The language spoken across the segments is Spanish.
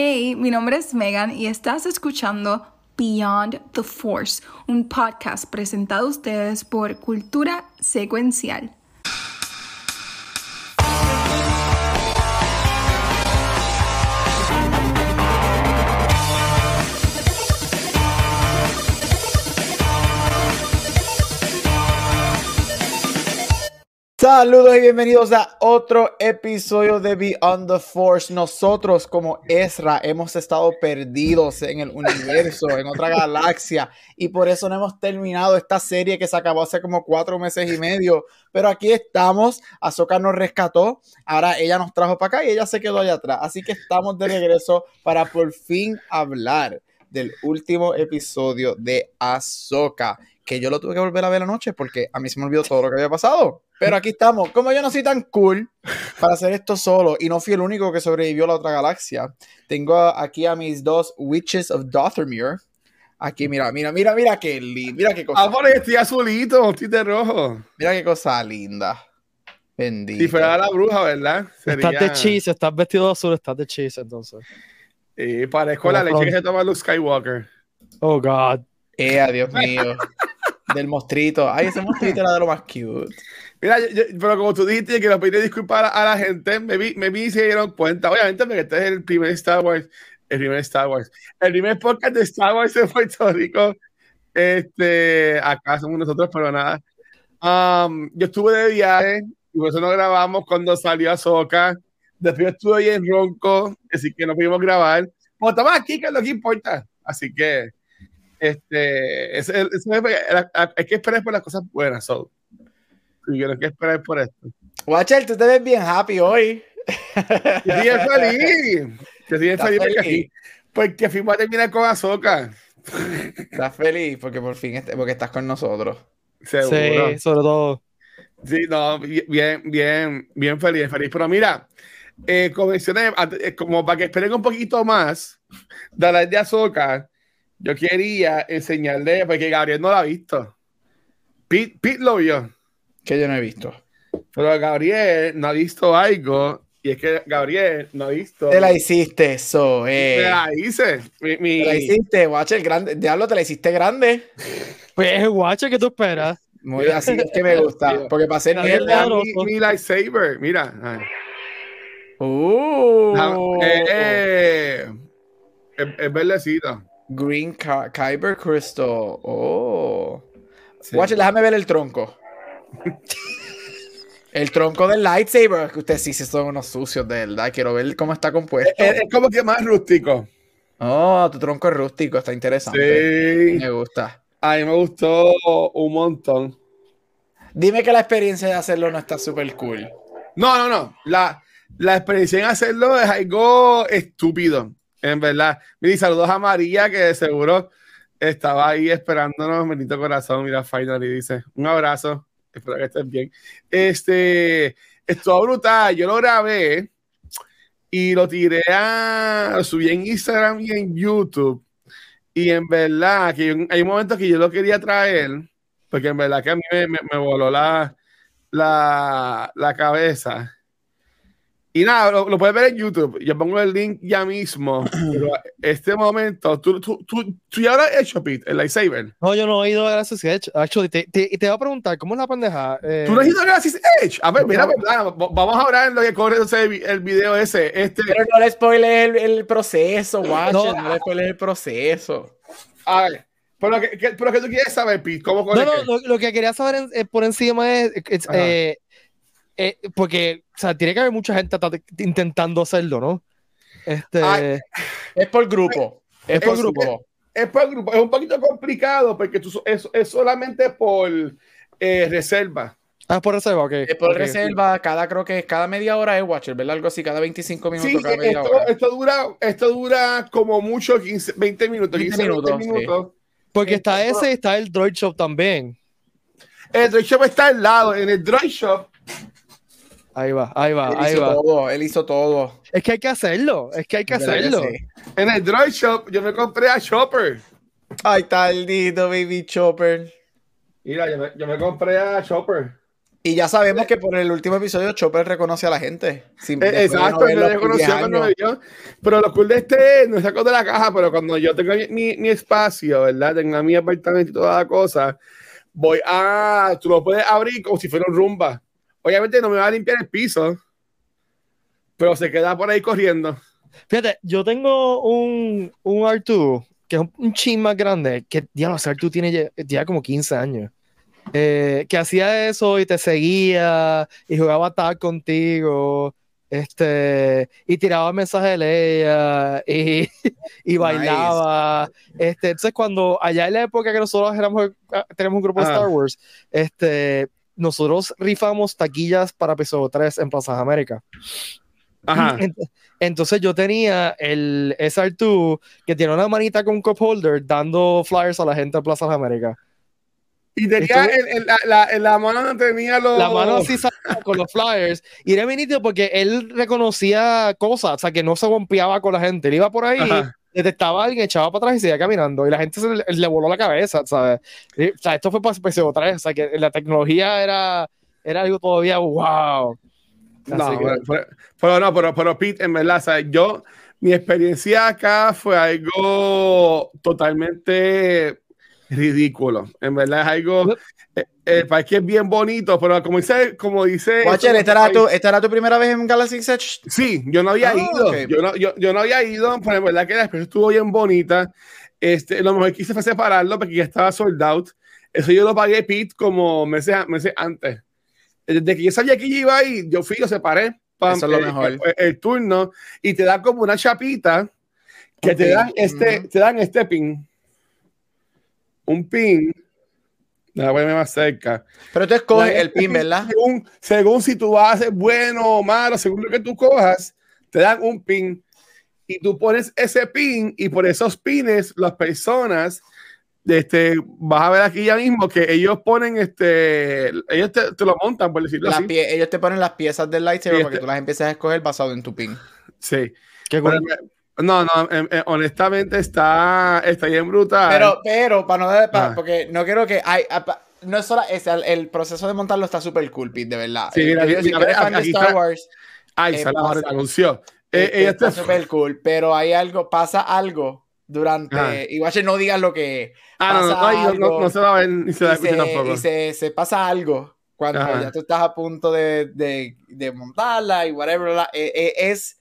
Hey, mi nombre es Megan y estás escuchando Beyond the Force, un podcast presentado a ustedes por Cultura Secuencial. Saludos y bienvenidos a otro episodio de Beyond the Force. Nosotros como Ezra hemos estado perdidos en el universo, en otra galaxia, y por eso no hemos terminado esta serie que se acabó hace como cuatro meses y medio. Pero aquí estamos, Ahsoka nos rescató, ahora ella nos trajo para acá y ella se quedó allá atrás. Así que estamos de regreso para por fin hablar del último episodio de Ahsoka, que yo lo tuve que volver a ver anoche porque a mí se me olvidó todo lo que había pasado. Pero aquí estamos. Como yo no soy tan cool para hacer esto solo y no fui el único que sobrevivió a la otra galaxia, tengo aquí a mis dos Witches of Dothermere. Aquí, mira, mira, mira, mira qué lindo. Mira qué cosa. Ah, por estoy azulito, estoy de rojo. Mira qué cosa linda. Bendito. Si fuera la bruja, ¿verdad? Estás de cheese, estás vestido de azul, estás de cheese entonces. Y parezco la leche que se toma Luke Skywalker. Oh, God. Eh, Dios mío. Del mostrito. Ay, ese mostrito era de lo más cute. Mira, yo- pero como tú dijiste que lo pedí disculpas a, la- a la gente, me vi, me vi y se dieron cuenta. Obviamente, porque este es el primer Star Wars, el primer Star Wars, el primer podcast de Star Wars en Puerto Rico. Este, acá somos nosotros, pero nada. Um, yo estuve de viaje y por eso no grabamos cuando salió Ahsoka. Después estuve ahí en Ronco, así que no pudimos grabar. Como estamos aquí, que es lo que importa. Así que, este, es, es- es- hay que esperar por las cosas buenas. So. Y yo no hay que esperar por esto. Watcher, tú te ves bien happy hoy. Yo estoy bien feliz. Yo estoy bien ¿Estás feliz porque, feliz? aquí- porque fuimos a terminar con Azoka. Estás feliz porque por fin est- porque estás con nosotros. Seguro. Sí, sobre todo. Sí, no, bien, bien, bien feliz, bien feliz. Pero mira, eh, como mencioné, antes, eh, como para que esperen un poquito más de hablar de Azoka, yo quería enseñarle, porque Gabriel no la ha visto. Pete, Pete lo vio, Que yo no he visto. pero Gabriel no ha visto algo, y es que Gabriel no ha visto. Te la hiciste, eso, eh. Me la hice. Mi, mi- Te la hiciste, Watcher, grande. Diablo, te la hiciste grande. Pues es guache que tú esperas. Muy así es que me gusta. Porque pasé mierda. Mi, mi lightsaber, mira. Ay. Uh, Ah, eh, eh, es, es verdecito. Green Kyber Crystal. Oh. Sí. Watcher, déjame ver el tronco. el tronco del lightsaber. Que ustedes sí, sí son unos sucios, de verdad. Quiero ver cómo está compuesto. Es, es como que más rústico. Oh, tu tronco es rústico. Está interesante. Sí. Me gusta. A mí me gustó un montón. Dime que la experiencia de hacerlo no está súper cool. No, no, no. La, la experiencia en hacerlo es algo estúpido. En verdad. Mira, saludos a María, que seguro estaba ahí esperándonos. Bendito corazón. Mira, finally dice: Un abrazo. Espero que estés bien. Este, estuvo brutal. Yo lo grabé y lo tiré a. Lo subí en Instagram y en YouTube. Y en verdad, que hay un momento que yo lo quería traer, porque en verdad que a mí me, me- me voló la, la, la cabeza. Y nada, lo, lo puedes ver en YouTube. Yo pongo el link ya mismo. Pero este momento, tú, tú, tú, tú ya lo has hecho, Pete, el lightsaber. No, yo no he ido a Gracias Edge. Actually, te, te, te voy a preguntar, ¿cómo es la pendeja? Eh, ¿Tú no has ido a Galaxy's Edge? A ver, mira, verdad, vamos a hablar en lo que corre el, vi- el video ese. Este, Pero no le spoiles el, el proceso, Watcher. No, No. le spoiles el proceso. a ver, pero que, que- pero que tú quieres saber, Pete, ¿cómo corre? No, no, lo, lo que quería saber en- eh, por encima es, eh, eh, porque, o sea, tiene que haber mucha gente ta- intentando hacerlo, ¿no? Este, Ay. Es por grupo. Es por Es- grupo. es por grupo, es un poquito complicado porque tú, es, es solamente por eh, reserva. ah, por reserva, ok. Es por reserva, cada creo que cada media hora es Watcher, ¿verdad? Algo así, cada 25 minutos, Sí, cada media esto, hora. esto dura, esto dura como mucho 15, 20 minutos. 20 15, 20 minutos. Porque está ese y está el Droid Shop también. El Droid Shop está al lado. En el Droid Shop Ahí va, ahí va, Él ahí hizo va. todo, él hizo todo. Es que hay que hacerlo, es que hay que ¿Verdad que hacerlo. sí? En el Droid Shop yo me compré a Chopper. Ay, tal lindo, baby chopper. Mira, yo me, yo me compré a Chopper. Y ya sabemos que por el último episodio Chopper reconoce a la gente. Sin- de Exacto, no 10 reconoció cuando me vio. Pero lo cool de este es, no sacó de la caja, pero cuando yo tenga mi, mi, mi espacio, ¿verdad? Tenga mi apartamento y toda la cosa, voy a. Tú lo puedes abrir como si fuera un rumba. Obviamente no me va a limpiar el piso, pero se queda por ahí corriendo. Fíjate, yo tengo un, un R2 que es un, chin más grande, que ya ese R2 tiene ya, ya como 15 años. eh, que hacía eso y te seguía y jugaba tag contigo. Este, y tiraba mensajes de Leia y, y bailaba. Este, entonces, cuando allá en la época que nosotros éramos, ah, tenemos un grupo de Ah. Star Wars, este, nosotros rifamos taquillas para episodio 3 en Plaza América. Ajá. Ent- Entonces yo tenía el SR2 que tiene una manita con cup holder dando flyers a la gente en Plaza América. Y tenía en la, la- la mano tenía los. La mano así con los flyers y era bien porque él reconocía cosas, o sea, que no se golpeaba con la gente. Él iba por ahí, Ajá. Detectaba a alguien, echaba para atrás y seguía caminando y la gente se le, le voló la cabeza, ¿sabes? Y, o sea, esto fue para PCO 3, o sea, que la tecnología era, era algo todavía wow. No, que- pero, pero- no, pero, pero Pete, en verdad, ¿sabes? yo, mi experiencia acá fue algo totalmente ridículo. En verdad es algo, el parque es bien bonito, pero como dice, como dice... Watcher, ¿esta era, tu, ¿esta era tu primera vez en Galaxy Edge? Sí, yo no había Ah, ido, ok. yo, no, yo, yo no había ido, pero en verdad que la experiencia estuvo bien bonita. Este, lo mejor que hice fue separarlo porque ya estaba sold out. Eso yo lo pagué Pete como meses, meses antes. Desde que yo sabía que iba ahí, yo fui, lo separé. pam, Eso es lo el- mejor. El, el turno y te da como una chapita que Un te dan este, Ujú. te dan este pin. Un pin. Déjame ponerme más cerca. Pero tú escoges La- el pin, ¿verdad? Según, según si tú vas a ser bueno o malo, según lo que tú cojas, te dan un pin y tú pones ese pin y por esos pines las personas, este, vas a ver aquí ya mismo que ellos ponen, este, ellos te, te lo montan, por decirlo Las así. pie- ellos te ponen las piezas del lightsaber Sí, para que este- tú las empieces a escoger basado en tu pin. Sí. Qué Pero, cool. No, no, em, em, honestamente está, está bien brutal. Pero, pero, para no dar, pa- Ah. porque no quiero que hay, apa- no es solo ese, el, el proceso de montarlo está súper cool, Pete, de verdad. Sí, Eh, mira, digo, si mira, fan de está. Star Wars, Ay, eh, se la pasa- anunció. Eh, este, ella está súper cool, pero hay algo, pasa algo durante, Ah. Watcher, no digas lo que Ah, no, no, pasa no, no, no- algo. no se va a ver ni se va a escuchar tampoco. y se, se pasa algo cuando Ajá. ya tú estás a punto de, de, de montarla y whatever. la- eh, eh, es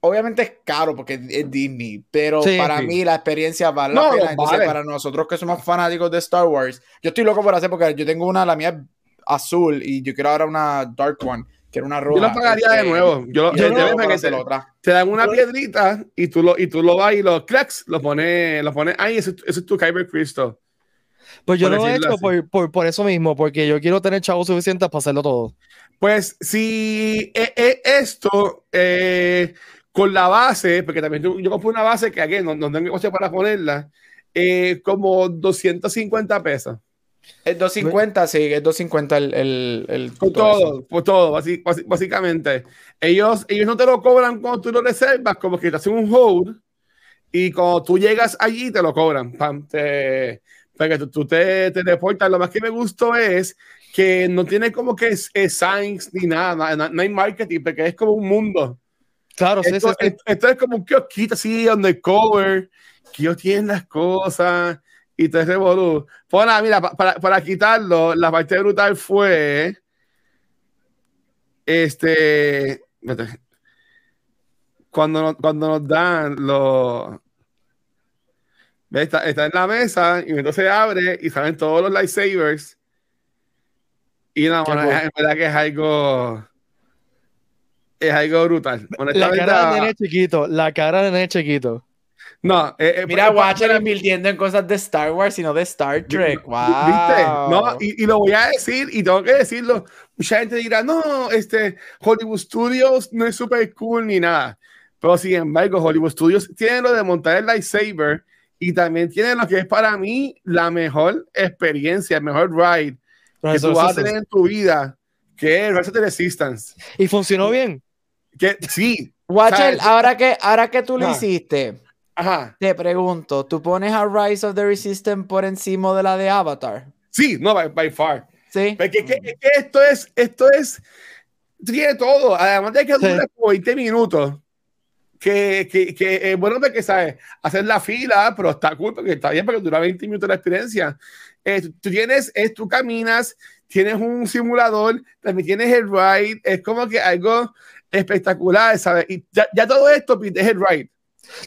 obviamente es caro porque es- Disney, pero Sí, para sí. mí la experiencia vale No, la pena. Entonces, vale. para nosotros que somos fanáticos de Star Wars, yo estoy loco por hacer porque yo tengo una, la mía es azul y yo quiero ahora una dark one, que era una roja. Yo lo pagaría este, de nuevo. Yo, lo- yo no que hacer te- otra. te dan una piedrita y tú lo, y tú lo vas y los cracks lo pones, lo pones ahí, ese, ese es tu Kyber Crystal. Pues yo lo he hecho por, por, por eso mismo, porque yo quiero tener chavos suficientes para hacerlo todo. Pues si e- e- esto eh, con la base, porque también yo, yo compré una base que aquí no, no tengo coche para ponerla, eh, como 250 pesos. Es 250, sí, es 250 el, el, el Con todo todo, por todo, basi- basi- básicamente. Ellos, ellos no te lo cobran cuando tú lo reservas, como que te hacen un hold y cuando tú llegas allí te lo cobran. Pam, te, para que tú, tú te, te reportas. Lo más que me gustó es que no tiene como que es, es science ni nada, no, no hay marketing, porque es como un mundo. Claro, sí, Esto, sí, sí. esto- es como un kiosquito así, undercover, que ellos tienen las cosas y te revolú. Pues nada, mira, pa- para, para quitarlo, la parte brutal fue. Este. Cuando nos, cuando nos dan los. Está, está en la mesa y entonces abre y salen todos los lightsabers. Y no, cool. es verdad que es algo. Es algo brutal. La cara de nene chiquito, la cara de nene chiquito. no, eh, eh, Mira, pa- Watcher para- invirtiendo en cosas de Star Wars y no de Star Trek. Wow. ¿Viste? No, y, y lo voy a decir, y tengo que decirlo. Mucha gente dirá, no, este Hollywood Studios no es super cool ni nada. Pero sin embargo, Hollywood Studios tiene lo de montar el lightsaber y también tiene lo que es para mí la mejor experiencia, el mejor ride que tú vas a tener en tu vida, que es Rise of the Resistance. Y funcionó bien. Que sí, Watcher, ahora que, ahora que tú lo hiciste, ajá, te pregunto, ¿tú pones a Rise of the Resistance por encima de la de Avatar? sí, no, by, by far. Sí. Porque que, que esto es, esto es, tiene todo. Además de que Sí. dura como 20 minutos. Que, que, que es bueno porque, ¿sabes? Hacer la fila, pero está cool porque está bien porque dura 20 minutos la experiencia. Eh, tú- tú tienes, es, tú caminas, tienes un simulador, también tienes el ride, es como que algo espectacular, ¿sabes? Y ya, ya todo esto Pete, es el ride.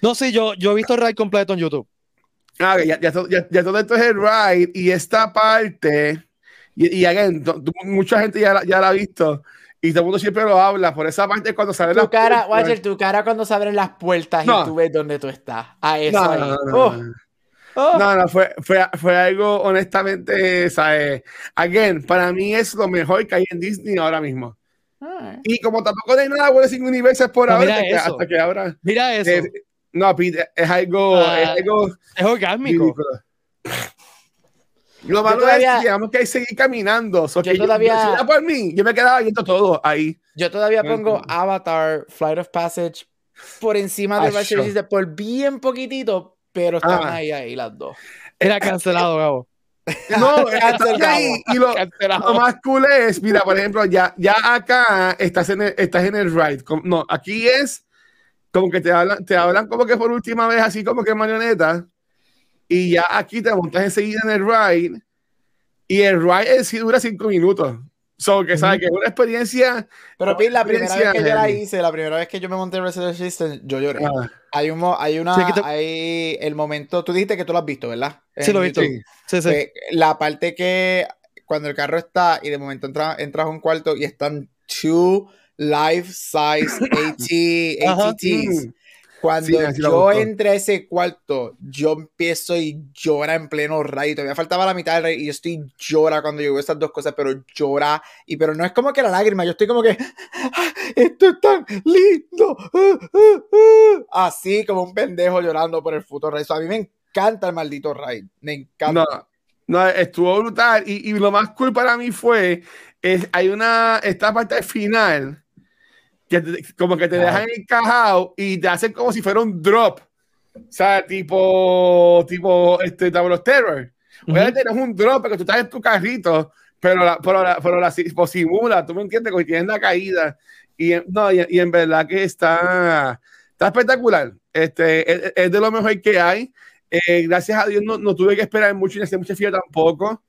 No, sí, yo, yo he visto el ride completo en YouTube. Ah, ya, ya, ya- ya todo esto es el ride y esta parte, y, y again, mucha gente ya, la- ya la ha visto y todo el mundo siempre lo habla, por esa parte cuando sale Tu la cara, Watcher, tu cara cuando se abren las puertas No. y tú ves dónde tú estás. A eso No, ahí. no, no, Oh, oh. No, no, fue, fue, fue algo honestamente, ¿sabes? Again, para mí es lo mejor que hay en Disney ahora mismo. Alright. Y como tampoco hay nada bueno sin universo por No, ahora, mira hasta que, eso. hasta que ahora. Mira eso. eh, no, Pete, es algo, Ah. es algo es orgásmico. ridículo. Lo malo todavía- es que digamos que hay que seguir caminando. So Yo que todavía- era por mí, yo me quedaba viendo todo ahí. Yo todavía pongo. Avatar, Flight of Passage por encima de Ah, Bachelor por bien poquitito, pero están Ah. ahí, ahí las dos. Era cancelado, Gabo. No, ahí. Y lo, lo más cool es, mira, por ejemplo, ya, ya acá estás en el, estás en el ride. No, aquí es como que te hablan, te hablan como que por última vez, así como que marioneta. Y ya aquí te montas enseguida en el ride. Y el ride en sí dura cinco minutos. So, que sabes que es una experiencia. Pero Pete, la primera vez que yo la hice, la primera vez que yo me monté en Resident System, yo lloré. Ah, Hay un hay una, Sí, te- hay el momento, tú dijiste que tú lo has visto, ¿verdad? Sí, En lo he visto. Sí, sí. Pues, la parte que cuando el carro está y de momento entra- entras a un cuarto y están two life size AT. ATTs. Cuando Sí, yo entré a ese cuarto, yo empiezo y llora en pleno raid. Todavía faltaba la mitad del raid y yo estoy llora cuando yo veo esas dos cosas, pero llora. Y pero no es como que la lágrima, yo estoy como que "Ah, esto es tan lindo. ah, ah, ah". Así como un pendejo llorando por el futuro raid. So, a mí me encanta el maldito raid. Me encanta. No, no, estuvo brutal. Y, y lo más cool para mí fue, es, hay una, esta parte al final, que como que te dejan encajado y te hacen como si fuera un drop. O sea, tipo, tipo, este, Tower of Terror. Obviamente no es un drop porque tú estás en tu carrito, pero la, pero la, pero la pues simula, tú me entiendes, porque tienes la caída. Y, no, y, y en verdad que está, está espectacular. Este, es, es de lo mejor que hay. Eh, gracias a Dios no, no tuve que esperar mucho ni hacer mucha fila tampoco.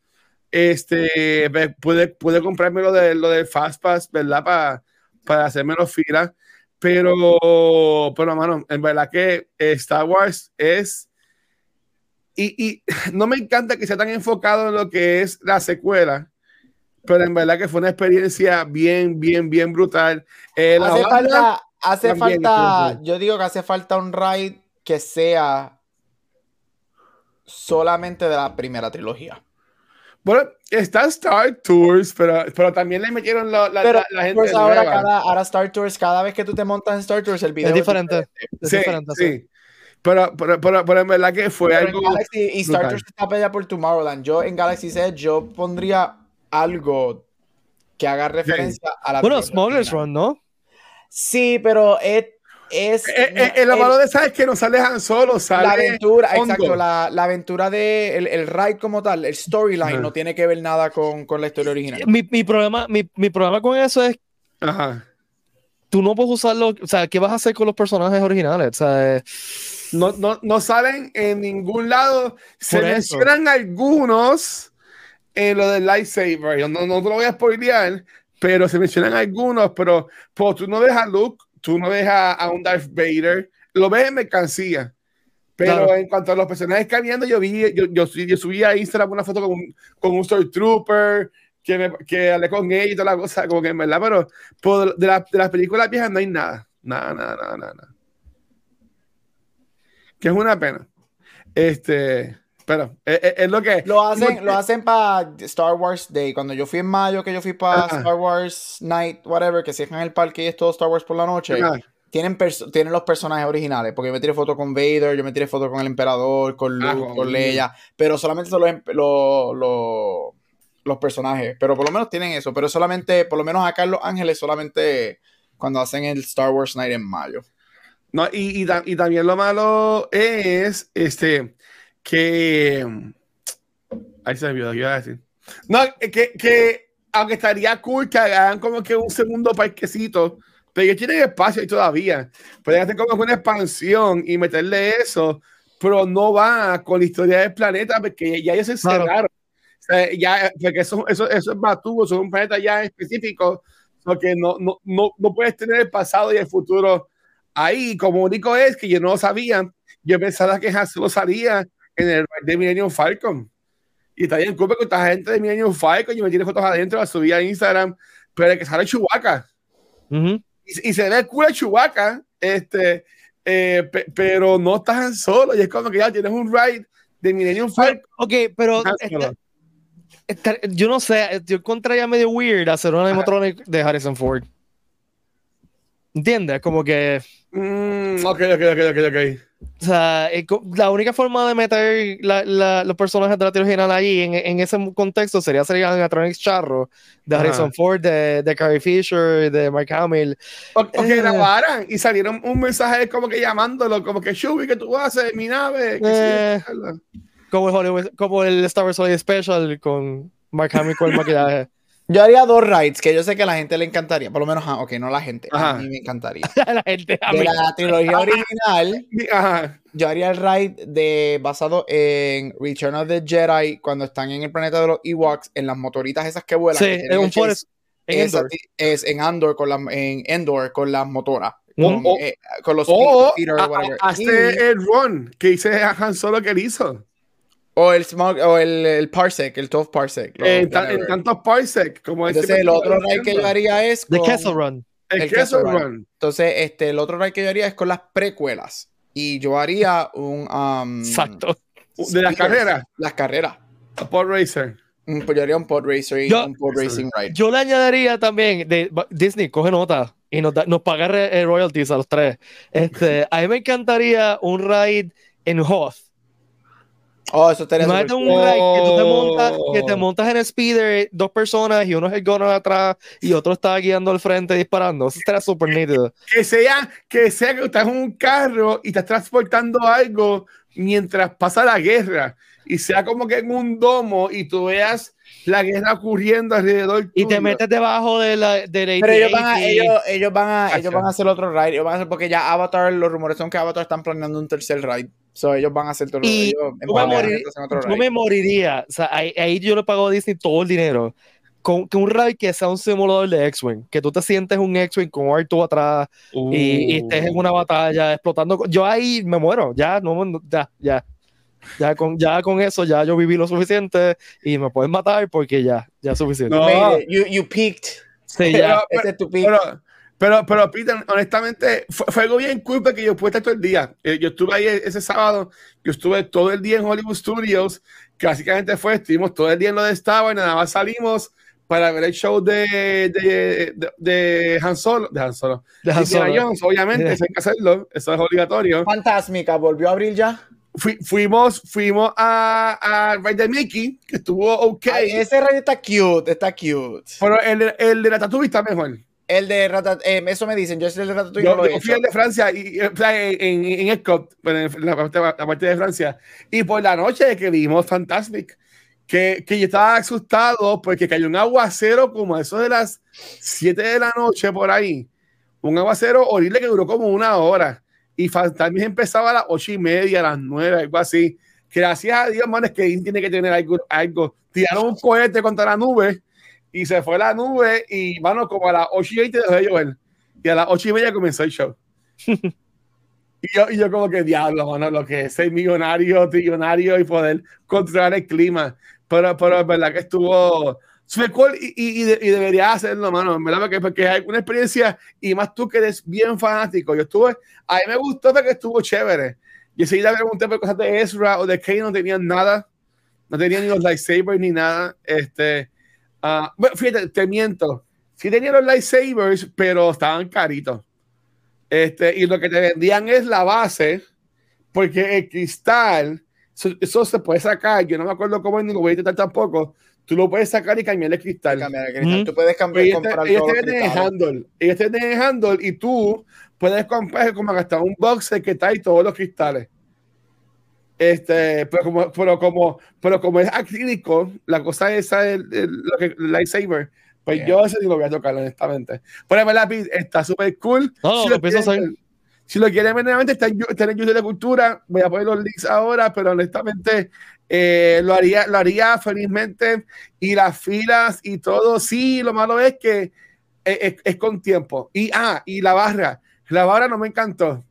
Este, pude, pude comprarme lo de lo del Fastpass, ¿verdad? Para, para hacer menos fila. Pero, pero, mano, en verdad que Star Wars es. Y, y no me encanta que sea tan enfocado en lo que es la secuela, pero en verdad que fue una experiencia bien, bien, bien brutal. Eh, hace falta, hace falta, yo digo que hace falta un raid que sea solamente de la primera trilogía. Bueno, está Star Tours, pero, pero también le metieron la, la, Pero la- la gente pues ahora, nueva. cada, ahora Star Tours, cada vez que tú te montas en Star Tours, el video Es diferente. Es Sí, diferente. sí. sí. Pero, pero, pero, pero en verdad que fue algo. Galaxy y Star. Tours está pelea por Tomorrowland. Yo en Galaxy Edge yo pondría algo que haga referencia a la Bueno, Smuggler's. Run, ¿no? Sí, pero es, es Eh, eh, eh, el- malo de esa es que no sale Han Solo, sale. la aventura, Hondo. exacto, la, la aventura de el, el ride como tal, el storyline no tiene que ver nada con, con la historia original. Mi, mi problema, mi, mi problema con eso es Ajá. tú no puedes usarlo. O sea, ¿qué vas a hacer con los personajes originales? O sea, eh, No, no, no salen en ningún lado. Se Por eso. mencionan algunos en lo del lightsaber. Yo No, no te lo voy a spoilear, pero se mencionan algunos. Pero pues, tú no ves a Luke, tú no ves a, a un Darth Vader, lo ves en mercancía. Pero Claro. en cuanto a los personajes caminando, yo vi, yo, yo, yo subí a Instagram una foto con, un- con un Stormtrooper, que, me, que hablé con ella y toda la cosa, como que en verdad, pero por- de, la- de las películas viejas no hay. Nada, nada, nada, nada. nada. Que es una pena. Este, pero es, es- es lo que. Lo hacen, lo hacen para Star Wars Day. Cuando yo fui en mayo, que yo fui para. Star Wars Night, whatever, que se en el parque y es todo Star Wars por la noche. Tienen, tienen los personajes originales, porque yo me tiré foto con Vader, yo me tiré foto con el Emperador, con Luke, Ah, con con Luke. Leia, pero solamente son los, em- los, los, los personajes, pero por lo menos tienen eso, pero solamente, por lo menos acá en Los Ángeles, solamente cuando hacen el Star Wars Night en mayo. No, y, y, y también lo malo es este que. Ahí se me olvidó, ¿qué iba a decir? No, que, que aunque estaría cool que hagan como que un segundo parquecito, pero ellos tienen espacio ahí todavía. Pueden hacer como una expansión y meterle eso, pero no va con la historia del planeta porque ya ellos se Claro. cerraron. O sea, ya, porque eso, eso, eso es Batubo, son un planeta ya específico, porque no, no, no, no puedes tener el pasado y el futuro ahí. Como único es que yo no lo sabía, yo pensaba que Solo salía en el ride de Millennium Falcon. Y está bien, culpa con esta gente de Millennium Falcon, yo me tiré fotos adentro, las subí a Instagram, pero el que sale Chewbacca. Ujú. Y, y se ve el Chewbacca, este, eh, pe- pero no estás solo, y es como que ya tienes un ride de Millennium Falcon. Ok, pero este- este- yo no sé, yo encontraría medio weird hacer una animatronic de Harrison Ford. ¿Entiendes? Como que, Mm, ok, ok, ok, ok, ok. o sea, la única forma de meter la- la- los personajes de la trilogía original ahí en, en ese contexto sería hacer animatronics charro de Ajá. Harrison Ford, de, de Carrie Fisher, de Mark Hamill. O, o que Eh. grabaran y salieron un mensaje como que llamándolo, como que Shubi, ¿qué tú haces? Mi nave. que Eh. Como el, Hollywood- como el Star Wars Holiday Special con Mark Hamill con el maquillaje. Yo haría dos rides que yo sé que a la gente le encantaría. Por lo menos, ah, ok, no la gente. A Ajá. mí me encantaría. la gente, a De mí. la trilogía original, Ajá. yo haría el ride de basado en Return of the Jedi cuando están en el planeta de los Ewoks en las motoritas esas que vuelan. Sí, que es tienen un forest. En Esa Endor. es en Andor con la, en Endor con las motoras. Ujú. Con, O- eh, con los O speeder a- o whatever. a- Y- hazte el run que hice a Han Solo que él hizo. O el smog, o el, el parsec, el 12 parsec. en, ta- whatever. en tantos parsec como ese Entonces el otro ride que yo haría es The con- Kessel Run. el, el Kessel Kessel Run. Run. Entonces, este, el otro ride que yo haría es con las precuelas. Y yo haría un. um, Exacto. de las carreras Las carreras. Pod Racer Mm, Pues yo haría un pod racer y Yo- un pod racing ride. Yo le añadiría también, de, Disney, coge nota y nos, da- nos paga re- eh, royalties a los tres. Este, a mí me encantaría un ride en Hoth. Oh, eso estaría Imagínate súper un cool. ride que tú te Oh. montas, que te montas en el speeder, dos personas y uno es el gunner atrás y otro está guiando al frente disparando. Eso estaría súper nítido. que sea que sea que estás en un carro y estás transportando algo mientras pasa la guerra y sea como que en un domo y tú veas la guerra ocurriendo alrededor Y te metes debajo de la, del Pero ellos van, a, ellos, ellos, van a, ellos van a hacer otro ride. Ellos van a hacer, porque ya Avatar, los rumores son que Avatar están planeando un tercer ride. So, ellos van a hacer todo Y ellos, en yo me morir- Yo me moriría. O sea, ahí, ahí yo le pago a Disney todo el dinero. Con, que un ride que sea un simulador de X-Wing. Que tú te sientes un X-Wing con R2 atrás y, y estés en una batalla explotando. Yo ahí me muero. Ya, no, ya, ya. Ya con, ya con eso, ya yo viví lo suficiente y me pueden matar porque ya, ya es suficiente. No. You, you peaked. Sí, ya. Pero- Ese es tu peak. Pero, pero, pero, Peter, honestamente, fue, fue algo bien cool porque yo pude estar todo el día. Eh, yo estuve ahí ese sábado, yo estuve todo el día en Hollywood Studios, que básicamente fue, estuvimos todo el día en lo de Star Wars, nada más salimos para ver el show de, de, de, de Han Solo, de Han Solo, de Han Indiana Solo. Jones, obviamente, eso hay que hacerlo, eso es obligatorio. Fantásmica, volvió a abrir ya. Fui- fuimos fuimos a, a Ride de Mickey, que estuvo ok, Ay, ese ride está cute, está cute. pero el, de- el de la Ratatouille está mejor. El de Ratatouille, eso me dicen, yo el de Ratatouille, Yo, no lo he yo fui al de Francia y, en, en, bueno, en la parte, la parte de Francia. Y por la noche que vimos Fantastic, que, que yo estaba asustado porque cayó un aguacero como a eso de las 7 de la noche por ahí. Un aguacero horrible que duró como una hora. Y Fantastic empezaba a las 8 y media, a las 9, algo así. Gracias a Dios, man, es que tiene que tener algo, algo. Tiraron un cohete contra la nube y se fue la nube y, mano, como a las 8 y 20 dejó de llover. Y a las 8 y media comenzó el show. y, yo, y yo como que, diablo, mano, lo que es ser millonario, trillonario y poder controlar el clima. Pero, pero es verdad que estuvo... Fue cool y, y, y de- y debería hacerlo, mano, en verdad, porque, porque hay una experiencia y más tú que eres bien fanático. Yo estuve, a mí me gustó porque estuvo chévere. Y enseguida pregunté por cosas de Ezra o de Kane, no tenían nada. No tenían ni los lightsabers ni nada. Este, bueno, fíjate, te miento. Sí tenían los lightsabers, pero estaban caritos. Este, y lo que te vendían es la base, porque el cristal, eso, eso se puede sacar. Yo no me acuerdo cómo es, ni lo voy a intentar tampoco. Tú lo puedes sacar y cambiar el cristal. Cambiar el cristal. Ujú. Tú puedes cambiar, Ellos te, comprar ellos te venden el handle. Ellos te venden el handle y tú puedes comprar como hasta un boxer que trae todos los cristales. Este, pero como, pero como, pero como es acrílico, la cosa esa es lo que, lightsaber. Pues Yeah. yo ese sí lo voy a tocar, honestamente. Pero en lápiz está súper cool. No, si, lo quieren, hacer. si lo quieren ver nuevamente, está en, está en YouTube de Cultura. Voy a poner los links ahora, pero honestamente eh, lo, haría, lo haría felizmente. Y las filas y todo, sí, lo malo es que es, es- es con tiempo. Y, ah, y la barra. La barra no me encantó.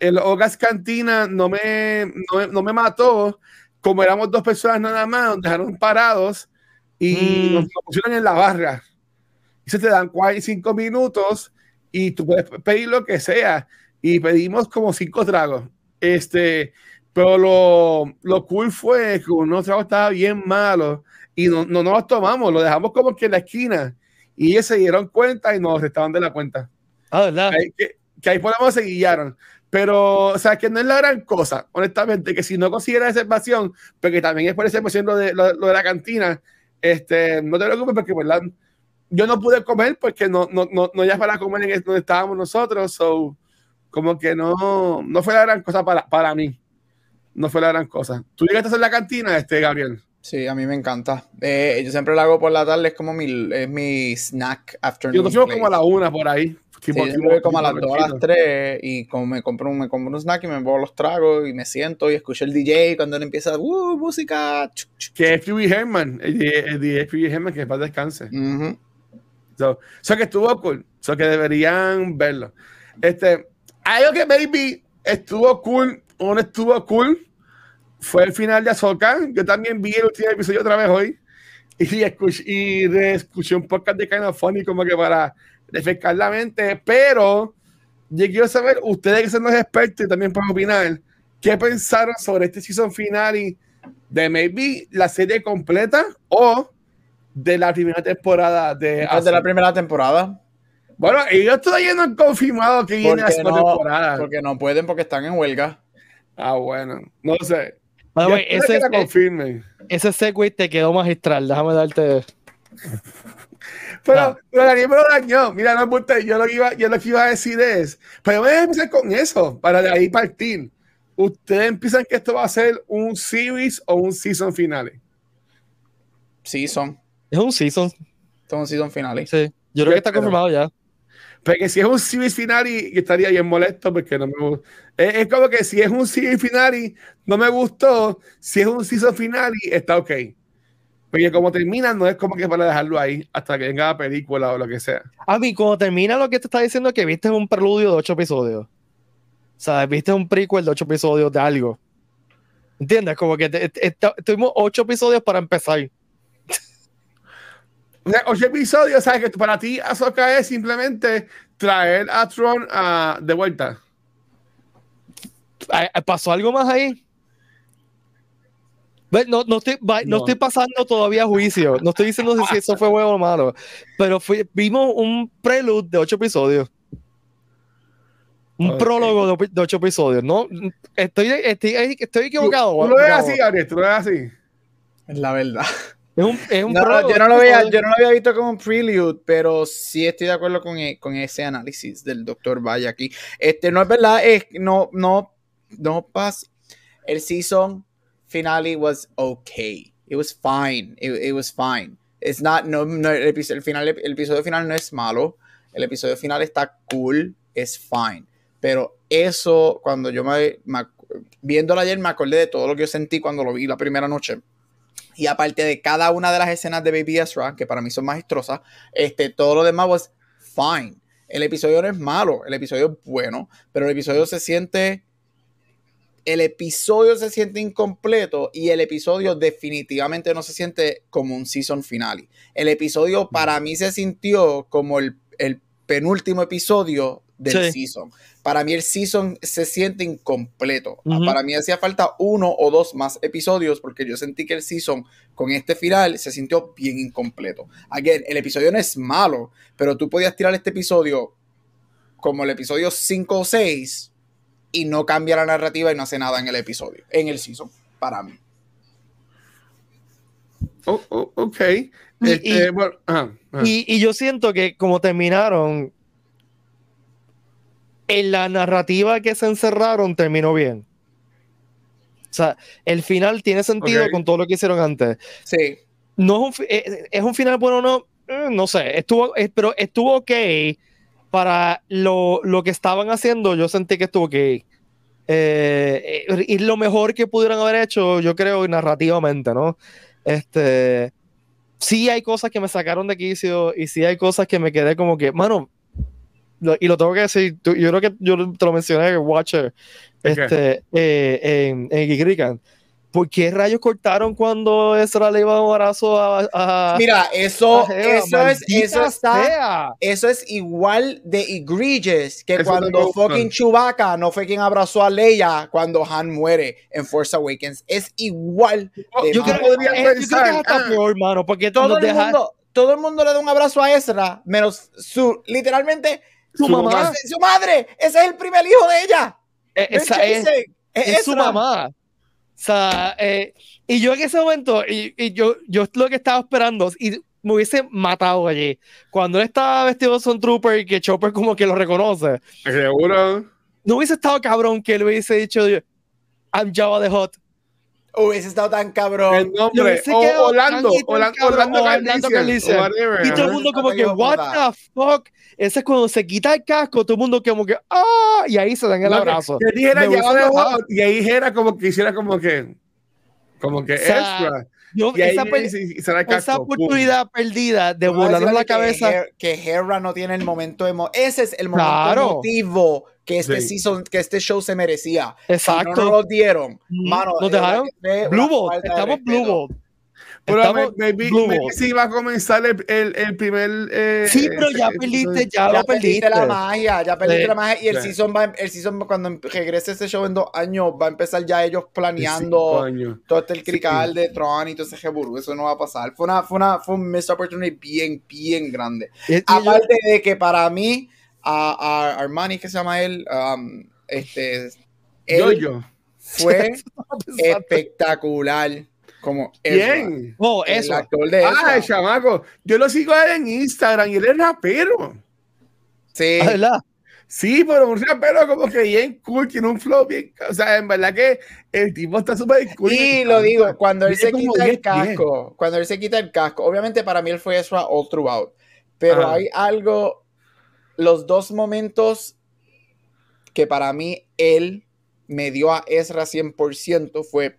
El Ogas Cantina no me, no, me- no me mató. Como éramos dos personas nada más, nos dejaron parados y Mm. nos, nos pusieron en la barra. Y se te dan 45 minutos y tú puedes pedir lo que sea. Y pedimos como cinco tragos. Este, pero lo, lo cool fue que uno trago estaba bien malo y no, no nos los tomamos, lo dejamos como que en la esquina. Y ellos se dieron cuenta y nos restaban de la cuenta. Ah, ¿verdad? Que, que ahí por lo menos se guiaron. Pero, o sea, que no es la gran cosa, honestamente, que si no consiguiera reservación, porque también es por esa emoción lo de, lo, lo de la cantina, este, no te preocupes porque, ¿verdad? Yo no pude comer porque no, no, no, no ya para comer en donde estábamos nosotros, so, como que no, no fue la gran cosa para, para mí. No fue la gran cosa. ¿Tú llegaste a hacer la cantina, este, Gabriel? Sí, a mí me encanta. Eh, yo siempre lo hago por la tarde, es como mi, es mi snack afternoon. Yo plate. como a la una por ahí. Sí, Tipo- yo tipo- me voy como a las tipo 2 a las lonchito. 3 y como me compro, un, me compro un snack y me pongo los tragos y me siento y escucho el DJ cuando él empieza, ¡uh, música! Chuc, chuc. Que es Phoebe Herman, el, el DJ Phoebe Herman, que para descanse. Ujú. So, so que estuvo cool. So que deberían verlo. Este, algo que maybe estuvo cool o no estuvo cool fue el final de Ahsoka. Yo también vi el último episodio otra vez hoy y escuché, y escuché un podcast de Kind of Funny como que para refrescar la mente, pero yo quiero saber, ustedes que son los expertos y también pueden opinar, ¿qué pensaron sobre este season final y de maybe la serie completa o de la primera temporada de Desde la Ahsoka? primera temporada. Bueno, ellos todavía no han confirmado que viene la segunda no, temporada. porque no pueden porque están en huelga. Ah, bueno, no sé. By the Yo way, espero ese, que la confirmen. ese segue te quedó magistral. Déjame darte. Pero, Ah. pero Daniel me lo dañó. Mira, no apunté. Yo lo que iba, yo lo que iba a decir es, pero voy a empezar con eso, para de ahí partir. ¿Ustedes piensan que esto va a ser un series o un season finale? Season. Es un season. Son season finales. Sí. Yo creo que está confirmado ya. Porque si es un series finale, estaría bien molesto porque no me gusta. Es, es como que si es un series finale, no me gustó. Si es un season finale, está ok. Porque como termina, no es como que para dejarlo ahí hasta que venga la película o lo que sea. A mí, cuando termina lo que te está diciendo, que viste un preludio de ocho episodios. O sea, viste un prequel de ocho episodios de algo. ¿Entiendes? Como que te- te- te- tuvimos ocho episodios para empezar. Ocho episodios, ¿sabes? Que para ti Ahsoka es simplemente traer a Tron a- de vuelta. Ah, ¿Pasó algo más ahí? No, no, estoy, no No. estoy pasando todavía a juicio. No estoy diciendo si eso fue bueno o malo. Pero fui- vimos un prelude de ocho episodios. Un prólogo de, de ocho episodios. No, estoy, estoy, estoy equivocado. ¿Tú, tú lo ves así, Gabriel? ¿Tú lo ves así? Es la verdad. Es un, es un No, yo, no lo había, yo no lo había visto como un prelude, pero sí estoy de acuerdo con, e- con ese análisis del doctor Valle aquí. Este, no es verdad, es no, no, no pas. El season finale was okay. It was fine. It, it was fine. It's not, no, no, el, episodio, el, final, el episodio final no es malo. El episodio final está cool. Es fine. Pero eso, cuando yo me, me viéndolo ayer, me acordé de todo lo que yo sentí cuando lo vi la primera noche. Y aparte de cada una de las escenas de Baby Ezra, que para mí son maestrosas, este, todo lo demás was fine. El episodio no es malo, el episodio es bueno, pero el episodio se siente. El episodio se siente incompleto y el episodio definitivamente no se siente como un season finale. El episodio para mí se sintió como el, el penúltimo episodio del Sí. season. Para mí el season se siente incompleto. Ujú. Para mí hacía falta uno o dos más episodios porque yo sentí que el season con este final se sintió bien incompleto. Again, el episodio no es malo, pero tú podías tirar este episodio como el episodio 5 o 6 y no cambia la narrativa y no hace nada en el episodio, en el season, para mí. Oh, oh, ok. Y- Este, y- bueno, ajá, ajá. Y, y yo siento que como terminaron, en la narrativa que se encerraron terminó bien. O sea, el final tiene sentido Ok. con todo lo que hicieron antes. Sí. No es un, fi- eh, es un final bueno o no, Eh, no sé, estuvo, eh, pero estuvo ok para lo, lo que estaban haciendo, yo sentí que estuvo ok. Eh, y lo mejor que pudieran haber hecho, yo creo, narrativamente, ¿no? Este, sí hay cosas que me sacaron de quicio y sí hay cosas que me quedé como que, mano, lo- y lo tengo que decir, tú- yo creo que yo te lo mencioné en Watcher, ¿Qué? este, eh, en, en Gigrican. ¿Por qué rayos cortaron cuando Ezra le iba un abrazo a, a- Mira, eso, a Hera? eso es, eso está, eso es igual de egregious que Eso cuando fucking Chewbacca no fue quien abrazó a Leia cuando Han muere en Force Awakens. Es igual. de Yo creo, podría eh, yo creo que es pensar, hasta ah. peor, mano, porque todo el deja- mundo, todo el mundo le da un abrazo a Ezra, menos su, literalmente, su su mamá, mamá. su madre. Ese es el primer hijo de ella. eh, es esa es, es es su mamá. O sea, eh, y yo en ese momento, y, y yo, yo lo que estaba esperando, y me hubiese matado allí. Cuando él estaba vestido de Son Trooper y que Chopper como que lo reconoce, Seguro. no hubiese estado cabrón que le hubiese dicho, I'm Java the Hot. Hubiese estado tan cabrón. El nombre. O Orlando. tan tan Orlando, cabrón, Orlando Orlando Calrissian. whatever, Y todo el mundo como que, what the fuck? Ese es cuando se quita el casco, todo el mundo como que, ah, y ahí se dan el No, abrazo. Que dijera ya y ahí era como que hiciera como que. Como que O sea, extra. Yo, Y ahí esa, per- y- esa casco, pum. oportunidad perdida de decir la cabeza. Her- Que, Hera no tiene el momento emo Ese es el momento Claro. emotivo que este Sí. season, que este show se merecía. Si Exacto. no nos lo dieron. Mm, Mano, nos dejaron Blue de estamos Blue respeto. Pero Estamos maybe, sí va a comenzar el, el, el primer. eh, Sí, pero ya eh, perdiste, ya, Ya lo perdiste perdiste. la magia, ya perdiste Sí. la magia. Y el Sí. season va, el season cuando em- regrese ese show en dos años, va a empezar ya ellos planeando todo este el crical de Tron y todo ese reburú. Eso no va a pasar. Fue una, fue una, fue un missed opportunity bien, bien grande. Y- y yo- Aparte de que para mí, a, a Armani, que se llama él, um, este, Yo, yo. fue espectacular como Ezra, Bien. Oh, el eso. actor de Ah, el chamaco. Yo lo sigo a él en Instagram y él es rapero. Sí. Ah, ¿verdad? Sí, pero un rapero como que bien cool, tiene un flow bien. O sea, en verdad que el tipo está súper cool. Y lo digo, cuando él se quita el 10 pies. casco, cuando él se quita el casco, obviamente para mí él fue Ezra all throughout, pero Ajá. hay algo, los dos momentos que para mí él me dio a Ezra 100% fue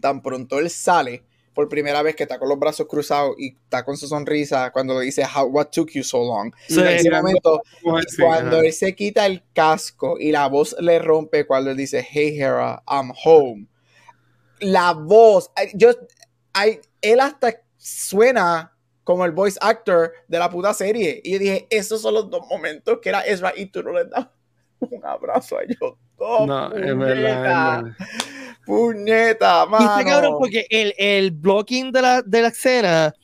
tan pronto él sale por primera vez que está con los brazos cruzados y está con su sonrisa cuando le dice How, what took you so long Sí. en ese momento cuando ajá. él se quita el casco y la voz le rompe cuando él dice, Hey Hera, I'm home. La voz, yo, ay, él hasta suena como el voice actor de la puta serie. Y yo dije, esos son los dos momentos que era Ezra y tú no le das un abrazo a ellos dos. No, es verdad, Puñeta, Y mano. cabrón porque el, el blocking de la, de la escena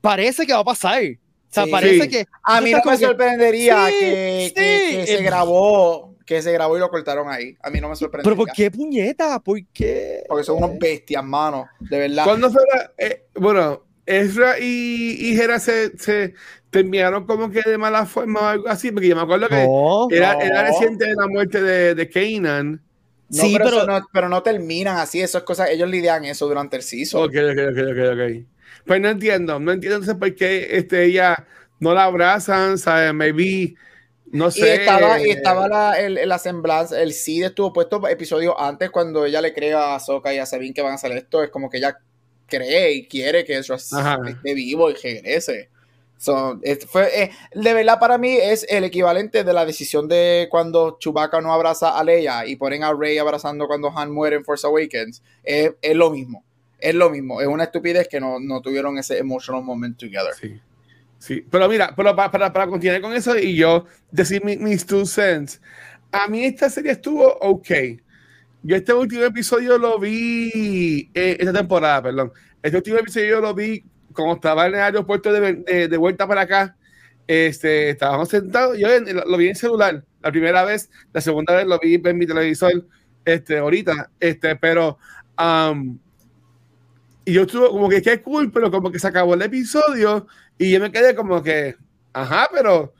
parece que va a pasar. O sea, Sí. parece Sí. que. A mí no me que- sorprendería Sí, que, que- sí. que se grabó, que se grabó y lo cortaron ahí. A mí no me sorprendería. Pero ¿por qué puñeta? ¿Por qué? Porque son unos bestias, mano. De verdad. ¿Cuándo fue la- eh, bueno, Ezra y, y Hera se, se terminaron como que de mala forma o algo así, porque yo me acuerdo que No. era, No. era reciente de la muerte de, de Kanan. No, Sí, pero, pero- eso no, pero no terminan así. Eso es cosas. Ellos lidian eso durante el season. Ok, ok, ok, ok, ok. Pues no entiendo, no entiendo entonces por qué este, ella no la abrazan, ¿sabes? Maybe, no Y sé. estaba, y estaba la, el, la semblanza, el Cid estuvo puesto episodio antes cuando ella le cree a Ahsoka y a Sabine que van a hacer esto, es como que ella cree y quiere que Ajá. esté vivo y regrese. So, es- fue, eh, de verdad para mí es el equivalente de la decisión de cuando Chewbacca no abraza a Leia y ponen a Rey abrazando cuando Han muere en Force Awakens. Es, es lo mismo. Es lo mismo. Es una estupidez que no, no tuvieron ese emotional moment together. Sí. Sí, pero mira, pero para, para, para continuar con eso y yo decir mi- mis two cents, a mí esta serie estuvo ok. Yo este último episodio lo vi, eh, esta temporada, perdón. Este último episodio yo lo vi como estaba en el aeropuerto de, de- de vuelta para acá. Este, estábamos sentados, yo en- lo vi en celular la primera vez, la segunda vez lo vi en mi televisor, este, ahorita, este, pero, um, y yo estuve como que qué cool, pero como que se acabó el episodio y yo me quedé como que, ajá, pero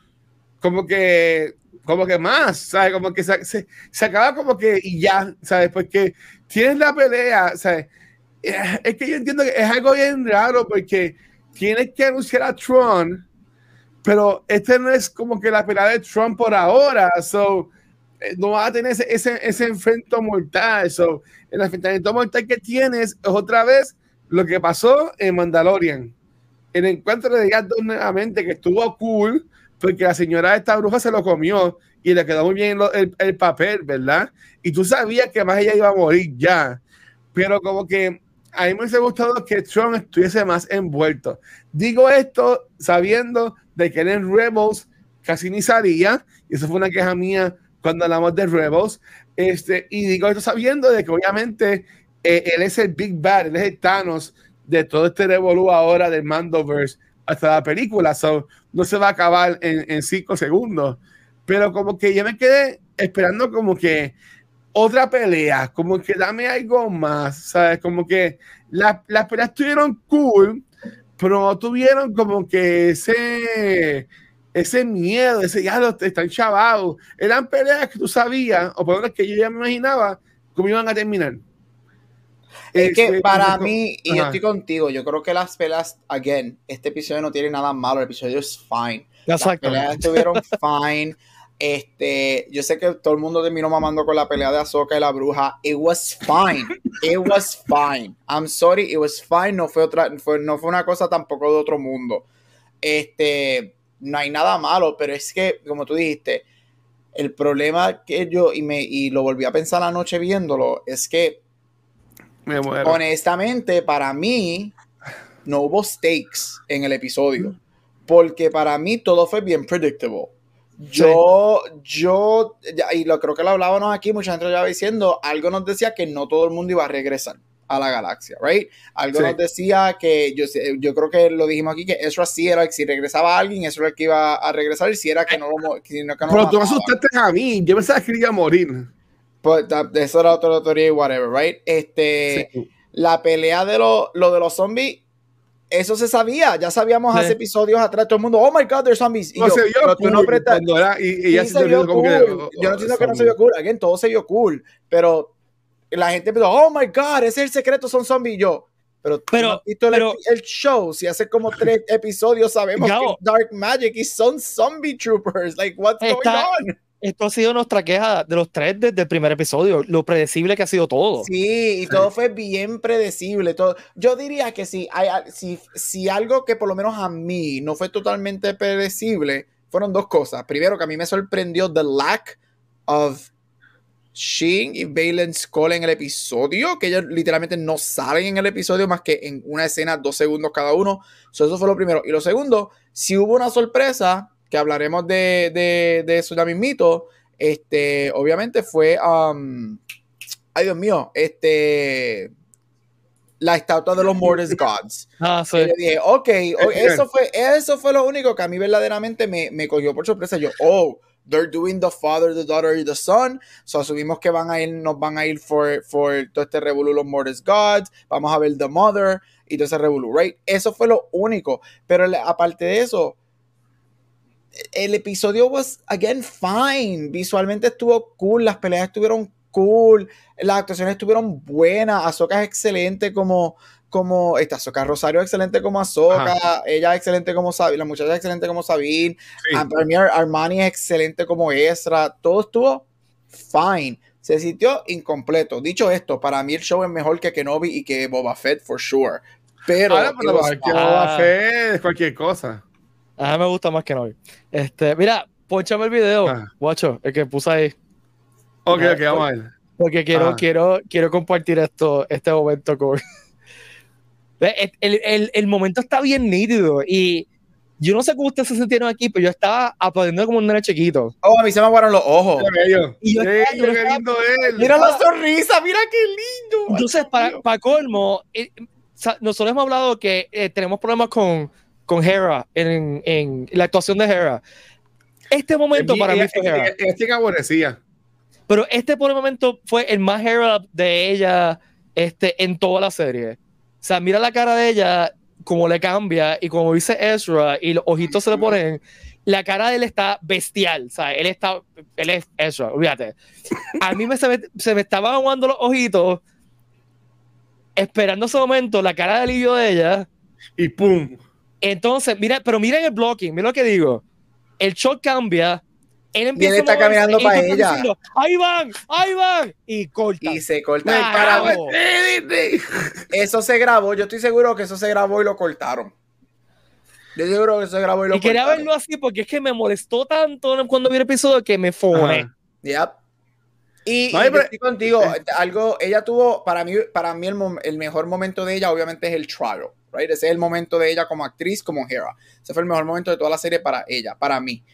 como que como que más, ¿sabes? Como que se, se, se acaba como que y ya, ¿sabes? Porque tienes la pelea, ¿sabes? Eh, Es que yo entiendo que es algo bien raro porque tienes que anunciar a Trump, pero este no es como que la pelea de Trump por ahora, so eh, no va a tener ese, ese, ese enfrento mortal, so el enfrentamiento mortal que tienes es otra vez lo que pasó en Mandalorian. El encuentro de dos nuevamente, que estuvo cool, porque la señora de esta bruja se lo comió y le quedó muy bien el, el papel, ¿verdad? Y tú sabías que más ella iba a morir ya. Pero como que a mí me hubiese gustado que Trump estuviese más envuelto. Digo esto sabiendo de que en Rebels casi ni salía, y eso fue una queja mía cuando hablamos de Rebels. Este, y digo esto sabiendo de que obviamente eh, él es el Big Bad, él es el Thanos de todo este revolú ahora del Mandoverse hasta la película. So, no se va a acabar en, en cinco segundos. Pero como que yo me quedé esperando como que otra pelea, como que dame algo más, ¿sabes? Como que la- las peleas estuvieron cool, pero no tuvieron como que ese, ese miedo, ese ya lo están chavados. Eran peleas que tú sabías, o por lo menos que yo ya me imaginaba, cómo iban a terminar. Es que Este, para mí, y yo estoy contigo, yo creo que las peleas, again, este episodio no tiene nada malo, el episodio es fine. Las Exacto. peleas estuvieron fine. Este, yo sé que todo el mundo terminó mamando con la pelea de Ahsoka y la bruja. It was fine. It was fine. I'm sorry, it was fine. No fue otra, fue- no fue una cosa tampoco de otro mundo. Este, no hay nada malo, pero es que, como tú dijiste, el problema que yo, y me, y lo volví a pensar anoche viéndolo, es que Me muero. honestamente, para mí, no hubo stakes en el episodio. Porque para mí todo fue bien predictable. Yo, yo, ya- y lo creo que lo hablábamos aquí, mucha gente lo llevaba diciendo, algo nos decía que no todo el mundo iba a regresar a la galaxia, ¿right? Algo Sí. nos decía que, yo, yo creo que lo dijimos aquí, que Ezra sí era, si regresaba alguien, eso era el que iba a regresar, y si era que no lo, que no, que no Pero lo tú asustaste a mí. Yo pensaba que iba a morir. Pues, eso era otra teoría y whatever, ¿right? Este Sí. la pelea de lo, lo de los zombies, eso se sabía, ya sabíamos Sí. hace episodios atrás, todo el mundo, oh my god, there's zombies. Y No yo, se vio pero tú no cool prestas- y, y sí ella se vio como que, cool. oh, Yo no oh, entiendo que no se vio cool, again, todo se vio cool, pero la gente empezó, oh my god, ese es el secreto, son zombies. Y yo, pero, tú Pero- no has visto el, pero- el show, si hace como tres episodios sabemos Gabo. que es Dark Magic y son zombie troopers, like what's Está- going on? Esto ha sido nuestra queja de los tres desde el primer episodio, lo predecible que ha sido todo. Sí, y todo fue bien predecible. Todo. Yo diría que si, hay, si, si algo que por lo menos a mí no fue totalmente predecible, fueron dos cosas. Primero, que a mí me sorprendió the lack of Shin y Balen Skull en el episodio, que ellos literalmente no salen en el episodio más que en una escena, dos segundos cada uno. So, eso fue lo primero. Y lo segundo, si hubo una sorpresa, que hablaremos de, de, de eso ya mismito, este, obviamente fue, um, ay Dios mío, este, la estatua de los Mortis Gods. Ah, sí. Y yo dije, ok, eso fue, eso fue lo único que a mí verdaderamente me, me cogió por sorpresa. Yo, oh, they're doing the father, the daughter y the son. So asumimos que van a ir, nos van a ir for, for todo este revolú los Mortis Gods. Vamos a ver the mother y todo ese revolú, right? Eso fue lo único. Pero aparte de eso, el episodio was again fine. Visualmente estuvo cool, las peleas estuvieron cool, las actuaciones estuvieron buenas. Ahsoka es excelente como como esta Ahsoka Rosario es excelente como Ahsoka, ella es excelente como Sabine, la muchacha es excelente como Sabine, Sí. Ar- Armani es excelente como Ezra, todo estuvo fine. Se sintió incompleto. Dicho esto, para mí el show es mejor que Kenobi y que Boba Fett, for sure. Pero, Ahora. Boba Fett cualquier cosa. A mí me gusta más que no. Este, mira, ponchame el video, Ah. guacho, el que puse ahí. Ok, ok, vamos a ver. Porque quiero, Ah. quiero, quiero compartir esto, este momento con. Ve, El, el- el momento está bien nítido y yo no sé cómo ustedes se sintieron aquí, pero yo estaba aplaudiendo como un nene chiquito. Oh, a mí se me aguaron los ojos. Y yo Ey, estaba- yo qué estaba- lindo él. Mira la sonrisa, mira qué lindo. Entonces, para, para colmo, eh, o sea, nosotros hemos hablado que eh, tenemos problemas con, con Hera en, en la actuación de Hera. Este momento para mí fue Hera. Este aborrecía. Pero este por el momento fue el más Hera de ella este, en toda la serie. O sea, mira la cara de ella, cómo le cambia y como dice Ezra y los ojitos se le ponen. la cara de él está bestial, ¿sabes? Él está, él es eso, olvídate. A mí me, se, me, se me estaban aguando los ojitos, esperando ese momento, la cara de alivio de ella. Y pum. Entonces, mira, pero miren el blocking, mira lo que digo. El shot cambia, él empieza está a moverse, caminando y para ella. diciendo, ahí van, ahí van, y corta. Y se corta. Para cago. mí, eso se grabó. Yo estoy seguro que eso se grabó y lo cortaron. Yo estoy seguro que eso se grabó y lo Y quería cortaron. verlo así porque es que me molestó tanto cuando vi el episodio que me. Ajá. Yep. Y, No, y pero- estoy contigo. Algo, ella tuvo, para mí, para mí el, mom- el mejor momento de ella, obviamente, es el trial. Right? Ese es el momento de ella como actriz, como Hera. Ese fue el mejor momento de toda la serie para ella, para mí.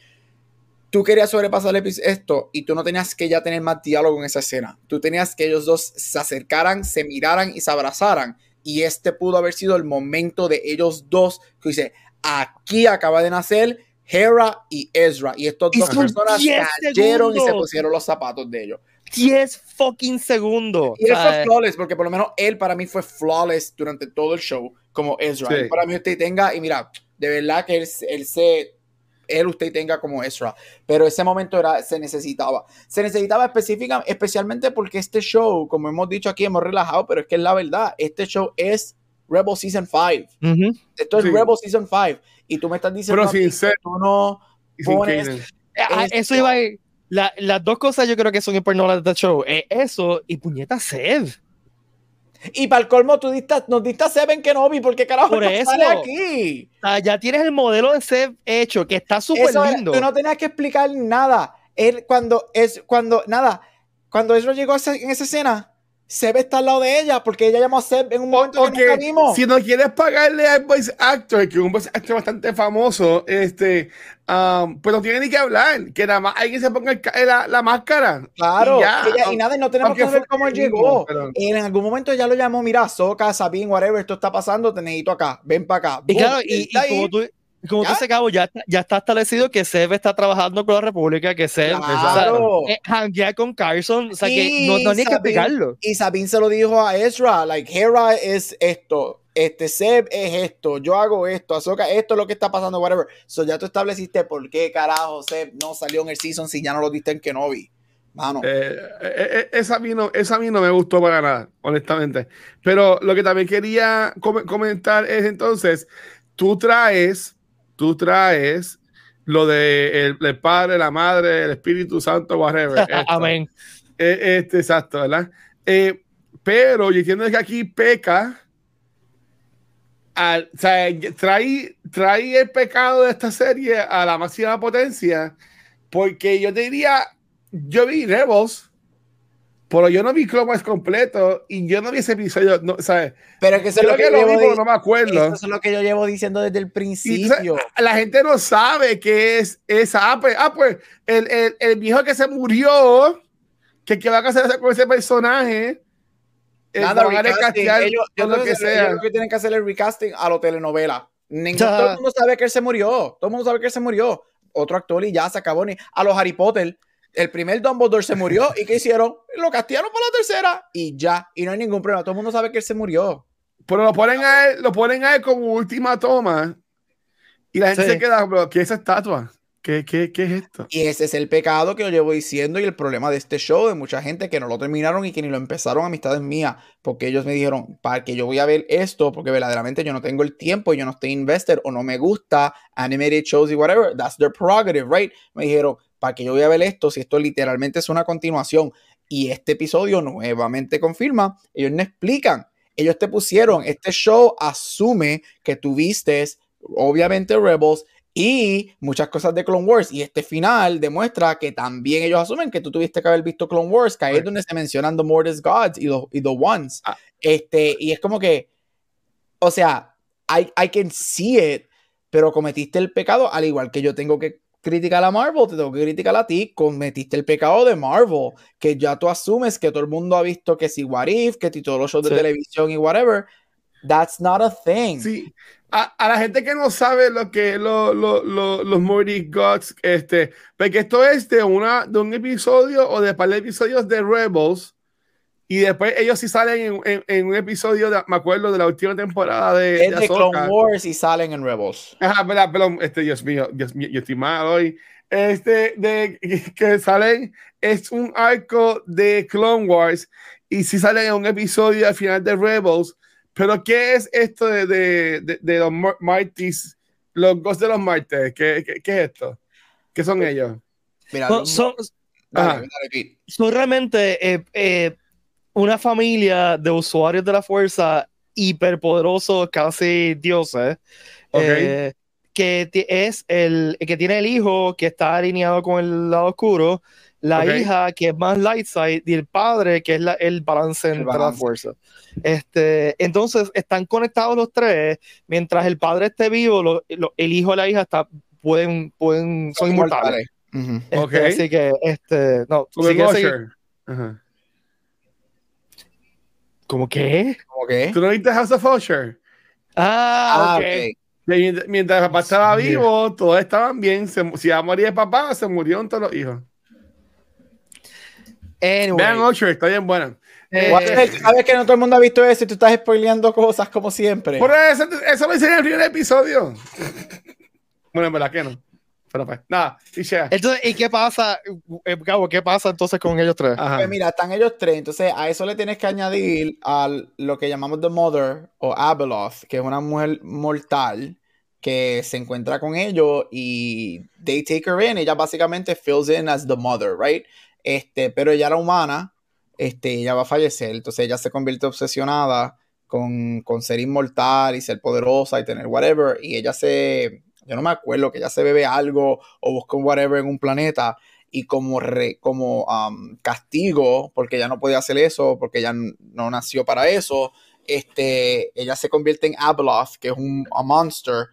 Tú querías sobrepasar esto y tú no tenías que ya tener más diálogo en esa escena. Tú tenías que ellos dos se acercaran, se miraran y se abrazaran. Y este pudo haber sido el momento de ellos dos que dice, aquí acaba de nacer Hera y Ezra. Y estos Y dos son personas 10 cayeron y se pusieron los zapatos de ellos. 10 fucking segundos. Y él fue flawless, porque por lo menos él para mí fue flawless durante todo el show, como Ezra. Sí. Para mí usted tenga, y mira, de verdad que él, él se, él usted tenga como Ezra. Pero ese momento era, se necesitaba. Se necesitaba específica, especialmente porque este show, como hemos dicho aquí, hemos relajado, pero es que es la verdad, este show es Rebel Season 5. ujú. Esto es Sí. Rebel Season 5. Y tú me estás diciendo Pero sin que ser- tú no Pones- Kanan. Ah. Eso iba a ir. La- las dos cosas yo creo que son importantes del show. Es eso y puñeta Sev. Y para el colmo, tú diste, nos diste a Seven Kenobi, porque carajo Por no sale aquí. Ya tienes el modelo de Sev hecho, que está súper lindo. tú no tenías que explicar nada. Él cuando es cuando nada, cuando Ezra llegó a esa- en esa escena, Seb está al lado de ella porque ella llamó a Seb en un momento que nunca vimos. si no quieres pagarle al voice actor, que es un voice actor bastante famoso, este, um, pues no tiene ni que hablar, que nada más alguien se ponga el ca- la, la máscara. Claro, y ya. ella- y nada, y no tenemos Aunque que saber cómo él llegó. pero- En algún momento ya lo llamó, mira, Soca, Sabine, whatever, esto está pasando, te necesito acá, ven para acá. Y Boom, claro, y, está y como tú, como tú se acabó, ya, está- ya está establecido que Sev está trabajando con la República, que Sev Claro. o sea, eh, hanguea con Carson, o sea que no, no hay ni que explicarlo. Y Sabine se lo dijo a Ezra, like, Hera es esto, este Seb es esto, yo hago esto, Ahsoka, esto es lo que está pasando, whatever. So ya tú estableciste por qué carajo Seb no salió en el season si ya no lo diste en Kenobi. Mano. Eh, eh, eh, esa, a mí no, esa a mí no me gustó para nada, honestamente. Pero lo que también quería com- comentar es entonces, tú traes, tú traes lo de el, el Padre, la Madre, el Espíritu Santo, whatever. Amén. Eh, este, exacto, ¿verdad? Eh, pero yo entiendo que aquí peca. Al, o sea, trae, trae el pecado de esta serie a la máxima potencia. Porque yo te diría, yo vi Rebels, pero yo no vi Clone Wars completo y yo no vi ese episodio. No, ¿sabes? Pero es que eso es lo que, que yo lo vi, no me acuerdo. eso es lo que yo llevo diciendo desde el Y, principio. o sea, la gente no sabe qué es esa. Ah, pues, ah, pues el, el, el viejo que se murió, que qué va a hacer con ese personaje. eh, Nada, van a recasting. recastear Ellos, yo lo que que, sea. creo que tienen que hacer el recasting a lo telenovela. Ningún- todo el mundo sabe que él se murió. Todo el mundo sabe que él se murió. Otro actor y ya se acabó. Ni, a los Harry Potter, el primer Dumbledore se murió. ¿Y qué hicieron? Lo castearon para la tercera y ya. Y no hay ningún problema. Todo el mundo sabe que él se murió. Pero lo ponen a él, lo ponen a él como última toma. Y la gente Sí. se queda, pero ¿qué es esa estatua? ¿Qué, qué, qué es esto? Y ese es el pecado que yo llevo diciendo y el problema de este show de mucha gente que no lo terminaron y que ni lo empezaron amistades mías porque ellos me dijeron para que yo voy a ver esto porque verdaderamente yo no tengo el tiempo y yo no estoy invested o no me gusta animated shows y whatever that's their prerogative right me dijeron para que yo voy a ver esto si esto literalmente es una continuación y este episodio nuevamente confirma ellos no explican ellos te pusieron este show asume que tuviste obviamente Rebels y muchas cosas de Clone Wars. Y este final demuestra que también ellos asumen que tú tuviste que haber visto Clone Wars, que ahí es donde se mencionan The Mortis Gods y The, y the Ones. Ah. Este, y es como que, o sea, I, I can see it, pero cometiste el pecado, al igual que yo tengo que criticar a Marvel, te tengo que criticar a ti, cometiste el pecado de Marvel, que ya tú asumes que todo el mundo ha visto que si What If, que si todos los shows de televisión y whatever. That's not a thing. Sí. A, a la gente que no sabe lo que lo, lo, lo- los Morty Gods, este, porque esto es de, una, de un episodio o de par de episodios de Rebels. Y después ellos sí salen en, en- en un episodio, de- me acuerdo, de la última temporada de, Es de de Clone. Wars y salen en Rebels. Ajá, perdón, perdón, este, Dios mío, Dios mío, yo estoy mal hoy. Este, de que salen, es un arco de Clone Wars y sí salen en un episodio al final de Rebels. Pero, ¿qué es esto de, de, de, de los Mar- Martis, los Ghosts de los Martes? ¿Qué, qué, qué es esto? ¿Qué son ellos? Mira, Son, los- son- dale, dale, Pete. son realmente eh, eh, una familia de usuarios de la fuerza hiperpoderosos, casi dioses, Ok. eh, que es el que tiene el hijo que está alineado con el lado oscuro, la hija que es más light side y el padre que es la- el balance entre la balance. fuerza. Este, entonces están conectados los tres, mientras el padre esté vivo, lo- lo- el hijo y la hija está, pueden, pueden, son, inmortales. Este, Ok. Así que, este, no. Ajá. ¿Cómo qué? ¿Cómo qué? ¿Tú no viste House of Usher? Ah, Ah, ok. ok. Mientras, mientras el papá estaba vivo, todos estaban bien. Se, si iba a morir el papá, se murieron todos los hijos. Anyway, Vean Usher, está bien buena. eh, Sabes que no todo el mundo ha visto eso y tú estás spoileando cosas como siempre. Por eso, eso lo hice en el primer episodio. bueno, en verdad que no. Pero pues, nada, y sea. entonces, ¿y qué pasa, eh, Gabo, qué pasa entonces con ellos tres? Ajá. Pues mira, están ellos tres, entonces a eso le tienes que añadir a lo que llamamos The Mother o Abeloth, que es una mujer mortal que se encuentra con ellos y they take her in, ella básicamente fills in as the mother, right? Este, pero ella era humana, este, ella va a fallecer, entonces ella se convierte obsesionada con, con ser inmortal y ser poderosa y tener whatever, y ella se, yo no me acuerdo, que ella se bebe algo o busca un whatever en un planeta y como, re- como um, castigo, porque ella no podía hacer eso, porque ella n- no nació para eso, este, ella se convierte en Abeloth, que es un a monster,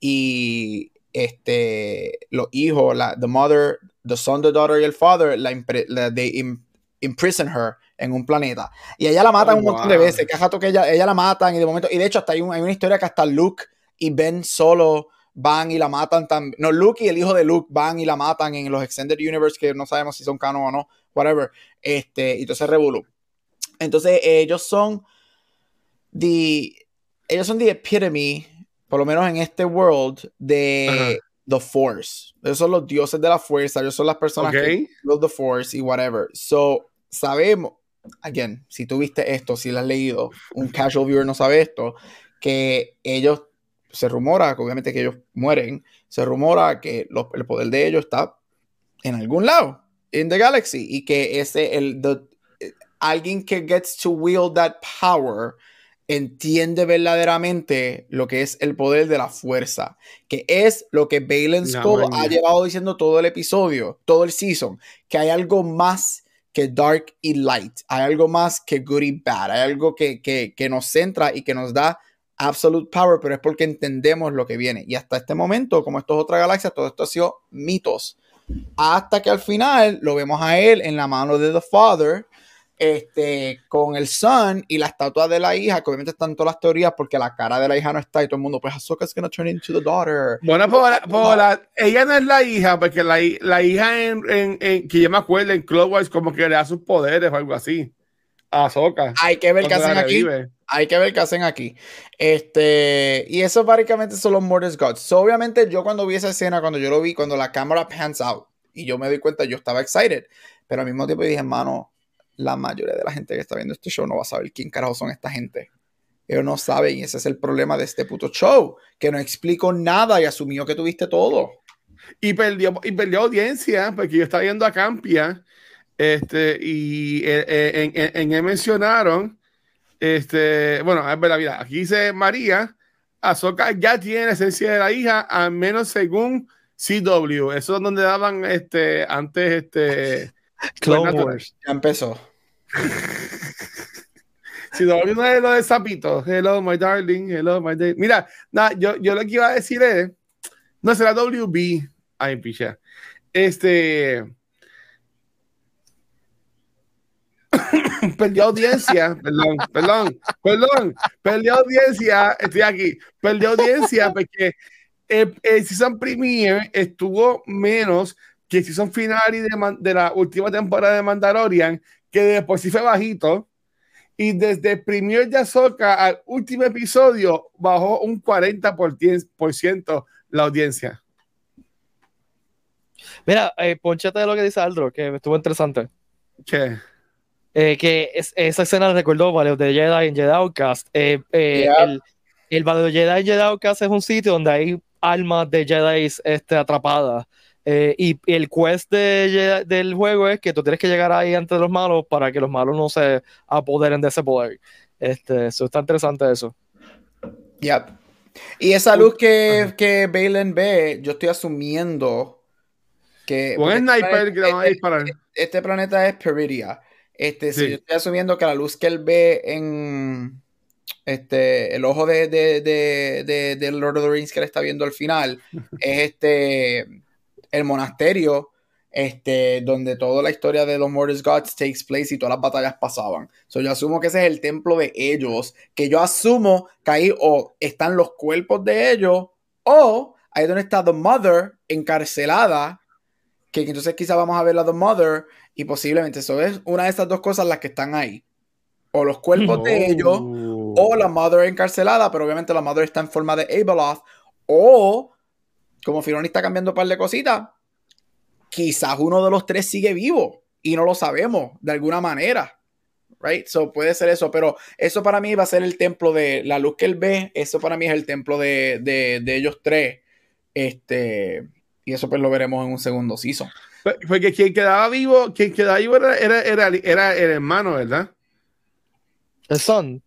y este, los hijos, la, the mother, the son, the daughter y el father, la, la- they im- imprison her en un planeta. Y ella la matan Oh, un montón de wow. veces, que que ella, ella la matan y de momento, y de hecho hasta hay, un- hay una historia que hasta Luke y Ben solo van y la matan también. No, Luke y el hijo de Luke van y la matan en los Extended Universe, que no sabemos si son canon o no, whatever. Este, y entonces Revolu. Entonces, ellos son the, ellos son the epitome, por lo menos en este world, de the Force. Ellos son los dioses de la fuerza, ellos son las personas Ok. que build the Force y whatever. So, sabemos, again, si tú viste esto, si lo has leído, un casual viewer no sabe esto, que ellos, se rumora, que obviamente que ellos mueren, se rumora que el poder de ellos está en algún lado, in the galaxy, y que ese, el, the- eh, alguien que gets to wield that power entiende verdaderamente lo que es el poder de la fuerza, que es lo que Balen maña. ha llevado diciendo todo el episodio, todo el season, que hay algo más que dark y light, hay algo más que good y bad, hay algo que, que, que nos centra y que nos da absolute power, pero es porque entendemos lo que viene. Y hasta este momento, como esto es otra galaxia, todo esto ha sido mitos. Hasta que al final lo vemos a él en la mano de The Father, este, con el Son y la estatua de la hija, que obviamente están todas las teorías porque la cara de la hija no está y todo el mundo, pues Ahsoka's gonna turn into the daughter. Bueno, por, la- por la- ella no es la hija, porque la, la hija en, en- en- que yo me acuerdo en Wars como que le da sus poderes o algo así. A Ahsoka. Hay que ver qué hacen aquí. Hay que ver qué hacen aquí. Este, y eso básicamente son los Mortis Gods. So, obviamente, yo cuando vi esa escena, cuando yo lo vi, cuando la cámara pans out, y yo me doy cuenta, yo estaba excited. Pero al mismo tiempo dije, hermano, la mayoría de la gente que está viendo este show no va a saber quién carajo son esta gente. Ellos no saben, y ese es el problema de este puto show, que no explico nada y asumió que tuviste todo. Y perdió, y perdió audiencia, porque yo estaba viendo a Campia, este, y eh, eh, en, en- en él mencionaron, este, bueno, es verdad, mira, aquí dice María, Ahsoka ya tiene la esencia de la hija, al menos según CW, eso es donde daban, este, antes, este, Clone. Wars. Ya empezó. CW no es lo de Zapito, hello, my darling, hello, my darling. Mira, nada, yo, yo lo que iba a decir es, no será WB, ay, picha, este, perdió audiencia, perdón, perdón, perdón, perdió audiencia, estoy aquí, perdió audiencia porque el, el season premiere estuvo menos que el season final de, de la última temporada de Mandalorian, que de por sí fue bajito, y desde el primer de Ahsoka al último episodio bajó un 40% la audiencia. Mira, eh, ponchate de lo que dice Aldro, que estuvo interesante. ¿Qué? Eh, que es- esa escena recordó Valeo de Jedi en Jedi Outcast. Eh, eh, Yeah. El, el Valeo de Jedi en Jedi Outcast es un sitio donde hay almas de Jedi este, atrapadas. Eh, y el quest de Jedi- del juego es que tú tienes que llegar ahí ante los malos para que los malos no se apoderen de ese poder. Este, eso está interesante eso. Yep. Y esa luz que, que Balen ve, yo estoy asumiendo que. Un porque sniper este que a disparar. este planeta es Peridia. Este, sí, yo estoy asumiendo que la luz que él ve en este, el ojo de, de, de, de- Lord of the Rings que él está viendo al final es este el monasterio este, donde toda la historia de los Mortis Gods takes place y todas las batallas pasaban. So, yo asumo que ese es el templo de ellos, que yo asumo que ahí o están los cuerpos de ellos o ahí donde está The Mother encarcelada, que entonces quizá vamos a ver la The Mother y posiblemente eso es una de esas dos cosas las que están ahí. O los cuerpos de ellos Oh. o la Mother encarcelada, pero obviamente la Mother está en forma de Abeloth, o como Filoni está cambiando un par de cositas, quizás uno de los tres sigue vivo y no lo sabemos de alguna manera. Right? So puede ser eso, pero eso para mí va a ser el templo de la luz que él ve. Eso para mí es el templo de, de- de ellos tres. Este, y eso pues lo veremos en un segundo season. Pues- Porque quien quedaba vivo, quien quedaba vivo era, era, era, era el hermano, ¿verdad? El Son.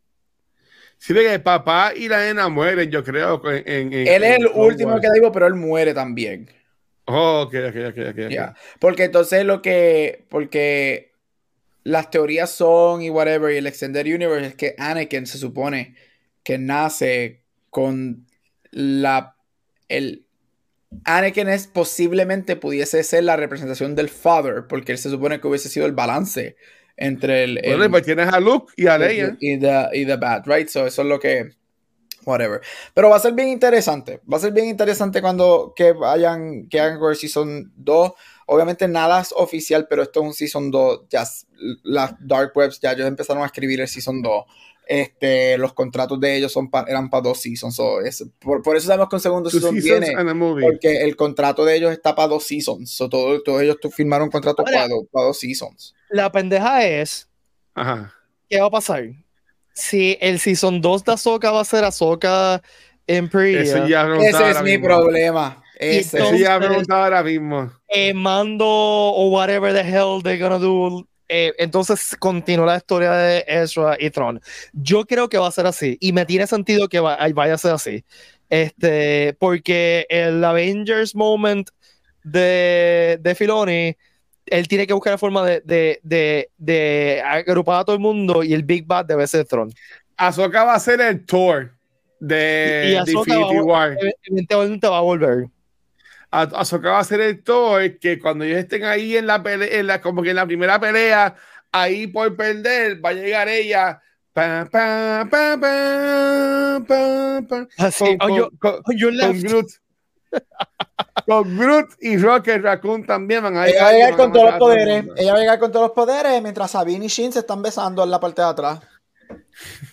Sí, que el papá y la nena mueren, yo creo. En, en- en- Él es el último que vivo, pero él muere también. Oh, ok, ok, ok, ok. ok. Ya. Porque entonces lo que. Porque las teorías son y whatever, y el Extended Universe es que Anakin se supone que nace con la. El. Anakin es posiblemente pudiese ser la representación del Father, porque él se supone que hubiese sido el balance entre el. el- Bueno, pues tienes a Luke y a Leia. y the, y the bad, right? So eso es lo que. Whatever. Pero va a ser bien interesante. Va a ser bien interesante cuando que vayan, que hagan con el Season 2. Obviamente nada es oficial, pero esto es un Season 2. Ya las Dark Webs ya ellos empezaron a escribir el Season 2. Este, los contratos de ellos son pa- eran para dos seasons. So, es- por, por eso sabemos que un segundo Two season viene. Porque el contrato de ellos está para dos seasons. So, todo- todos ellos firmaron contratos Ahora- para, do- para dos seasons. La pendeja es, Ajá. ¿qué va a pasar? Si el Season 2 de Ahsoka va a ser Ahsoka en Peridia, Eso ya Ese es mi mismo. problema. Ese. Eso entonces- ya preguntaba ahora mismo. eh, Mando o whatever the hell they're gonna do, eh, entonces continúa la historia de Ezra y Tron. Yo creo que va a ser así y me tiene sentido que va- vaya a ser así. Este, porque el Avengers moment de, de Filoni, él tiene que buscar la forma de, de, de, de agrupar a todo el mundo y el Big Bad debe ser Tron. Ahsoka va a ser el tour de Y- y Infinity War. Eventualmente va a volver. A- Ahsoka va a ser el tour que cuando ellos estén ahí en la pelea, en la, como que en la primera pelea, ahí por perder, va a llegar ella. Pa, pa, pa, pa, pa, pa, Así, con. Groot. con Groot y Rocket Raccoon también van a Ella va a llegar con todos los poderes. Ella va a llegar con todos los poderes mientras Sabine y Shin se están besando en la parte de atrás.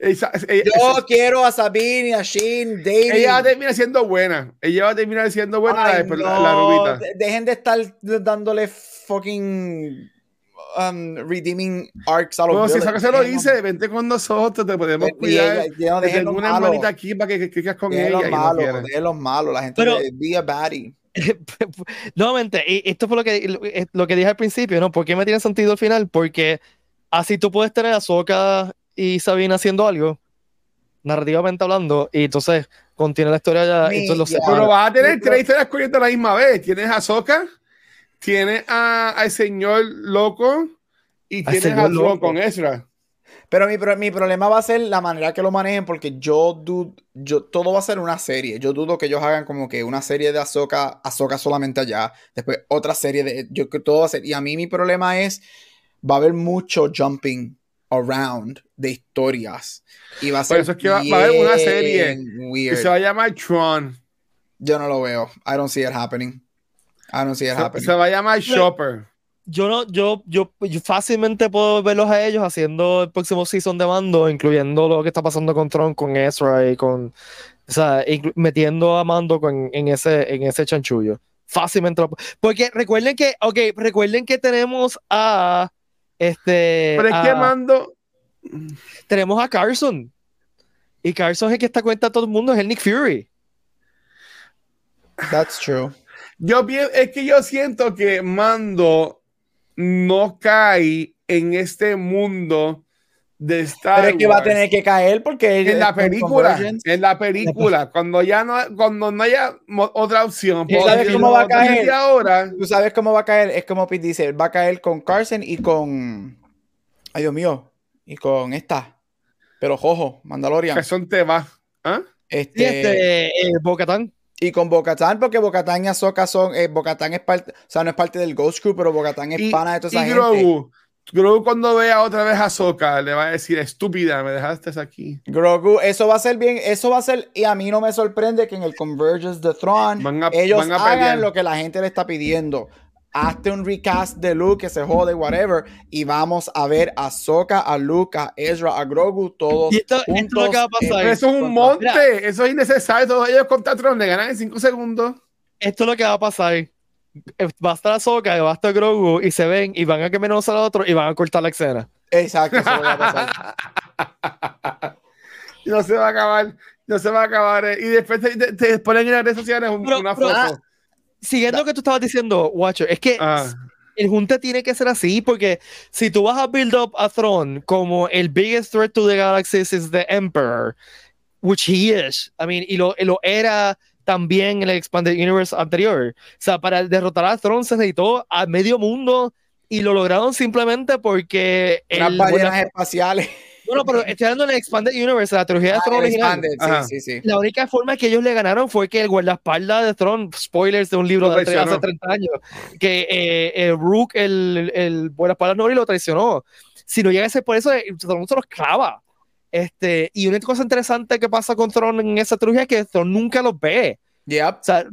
Esa- ella, Yo quiero a Sabine y a Shin, dating. ella va a terminar siendo buena. Ella va a terminar siendo buena Ay, la, la- no, la rubita. de- Dejen de estar dándole fucking um, redeeming arcs a los Bueno, si que se lo dice, vente con nosotros, te podemos cuidar. ella- no dejen una malos. hermanita aquí para que que clicas con Dejen ella los no dejen los malos. La gente Pero- de be a baddie. Nuevamente, y esto fue lo que, lo, eh, lo que dije al principio, ¿no? ¿Por qué me tiene sentido al final? Porque así tú puedes tener a Ahsoka y Sabine haciendo algo, narrativamente hablando, y entonces contiene la historia ya, y entonces lo Ya. Pero vas a tener tres historias corriendo a la misma vez. Tienes a Soka, tienes a, al señor loco y tienes a Tron loco. con Ezra. Pero mi, pro- mi problema va a ser la manera que lo manejen, porque yo dudo, yo, todo va a ser una serie. Yo dudo que ellos hagan como que una serie de Ahsoka, Ahsoka solamente allá, después otra serie de, yo que todo va a ser, y a mí mi problema es, va a haber mucho jumping around de historias. Y va a Por ser eso es que va- va a haber una serie Que se va a llamar Tron. Yo no lo veo. I don't see it happening. I don't see it Se, happening. se va a llamar Shopper. yo no, yo, yo, yo fácilmente puedo verlos a ellos haciendo el próximo season de Mando, incluyendo lo que está pasando con Tron, con Ezra y con, o sea, metiendo a Mando con- en ese, en ese chanchullo. Fácilmente lo- porque recuerden que, ok, recuerden que tenemos a, este, Pero es a- que mando. Tenemos a Carson. Y Carson es el que está cuenta a todo el mundo, es el Nick Fury. That's true. Yo es que yo siento que Mando no cae en este mundo de Star Pero es que va a tener que caer porque en la película, en la película, cuando ya no, cuando no haya otra opción, ¿Y porque sabes cómo va a caer? ahora, Tú sabes cómo va a caer, es como Pete dice, va a caer con Carson y con. Ay, Dios mío. Y con esta. Pero Jojo, Mandalorian. que son temas. ¿Ah? Y Este, este, eh, Bo-Katan. y con Bocatán, porque Bocatán y Ahsoka son. Eh, Bocatán es parte. O sea, no es parte del Ghost Crew, pero Bocatán es Y, pana de toda esa y gente. Grogu, Grogu cuando vea otra vez a Soka le va a decir, estúpida, me dejaste aquí. Grogu, eso va a ser bien, eso va a ser, y a mí no me sorprende que en el Convergence the Throne Van a- ellos van a pelear. hagan lo que la gente le está pidiendo. Hazte un recast de Luke que se jode, whatever, y vamos a ver a Soka, a Luke, a Ezra, a Grogu, todos Y esto- esto es lo que va a juntos pasar. eso es un monte, Mira. eso es innecesario. Todos ellos contra Tron le ganan en 5 segundos. Esto es lo que va a pasar. Eh, Va a estar Ahsoka y va a estar Grogu y se ven y van a que menos al otro y van a cortar la escena. Exacto, eso va a pasar. No se va a acabar, no se va a acabar. eh. Y después te, te- te ponen en las redes sociales un- Pero- una pero- foto. Siguiendo lo que tú estabas diciendo, Watcher, es que Ah. el junte tiene que ser así, porque si tú vas a build up a Throne como el biggest threat to the galaxy is the Emperor, which he is, I mean, y lo, y lo era también en el Expanded Universe anterior. O sea, para derrotar a Throne se necesitó a medio mundo y lo lograron simplemente porque Unas el ballenas espaciales. Bueno, pero estoy hablando en el Expanded Universe, la trilogía de Ah, Throne el original. Expanded. Sí, sí, sí. La única forma que ellos le ganaron fue que el guardaespaldas de Throne, spoilers de un libro de hace traicionó. 30 años, que eh, eh, Rook, el, el guardaespaldas Nori, lo traicionó. Si no llega a ser por eso, eh, Throne se los clava. Este, y una cosa interesante que pasa con Throne en esa trilogía es que Throne nunca los ve. Yep. O sea,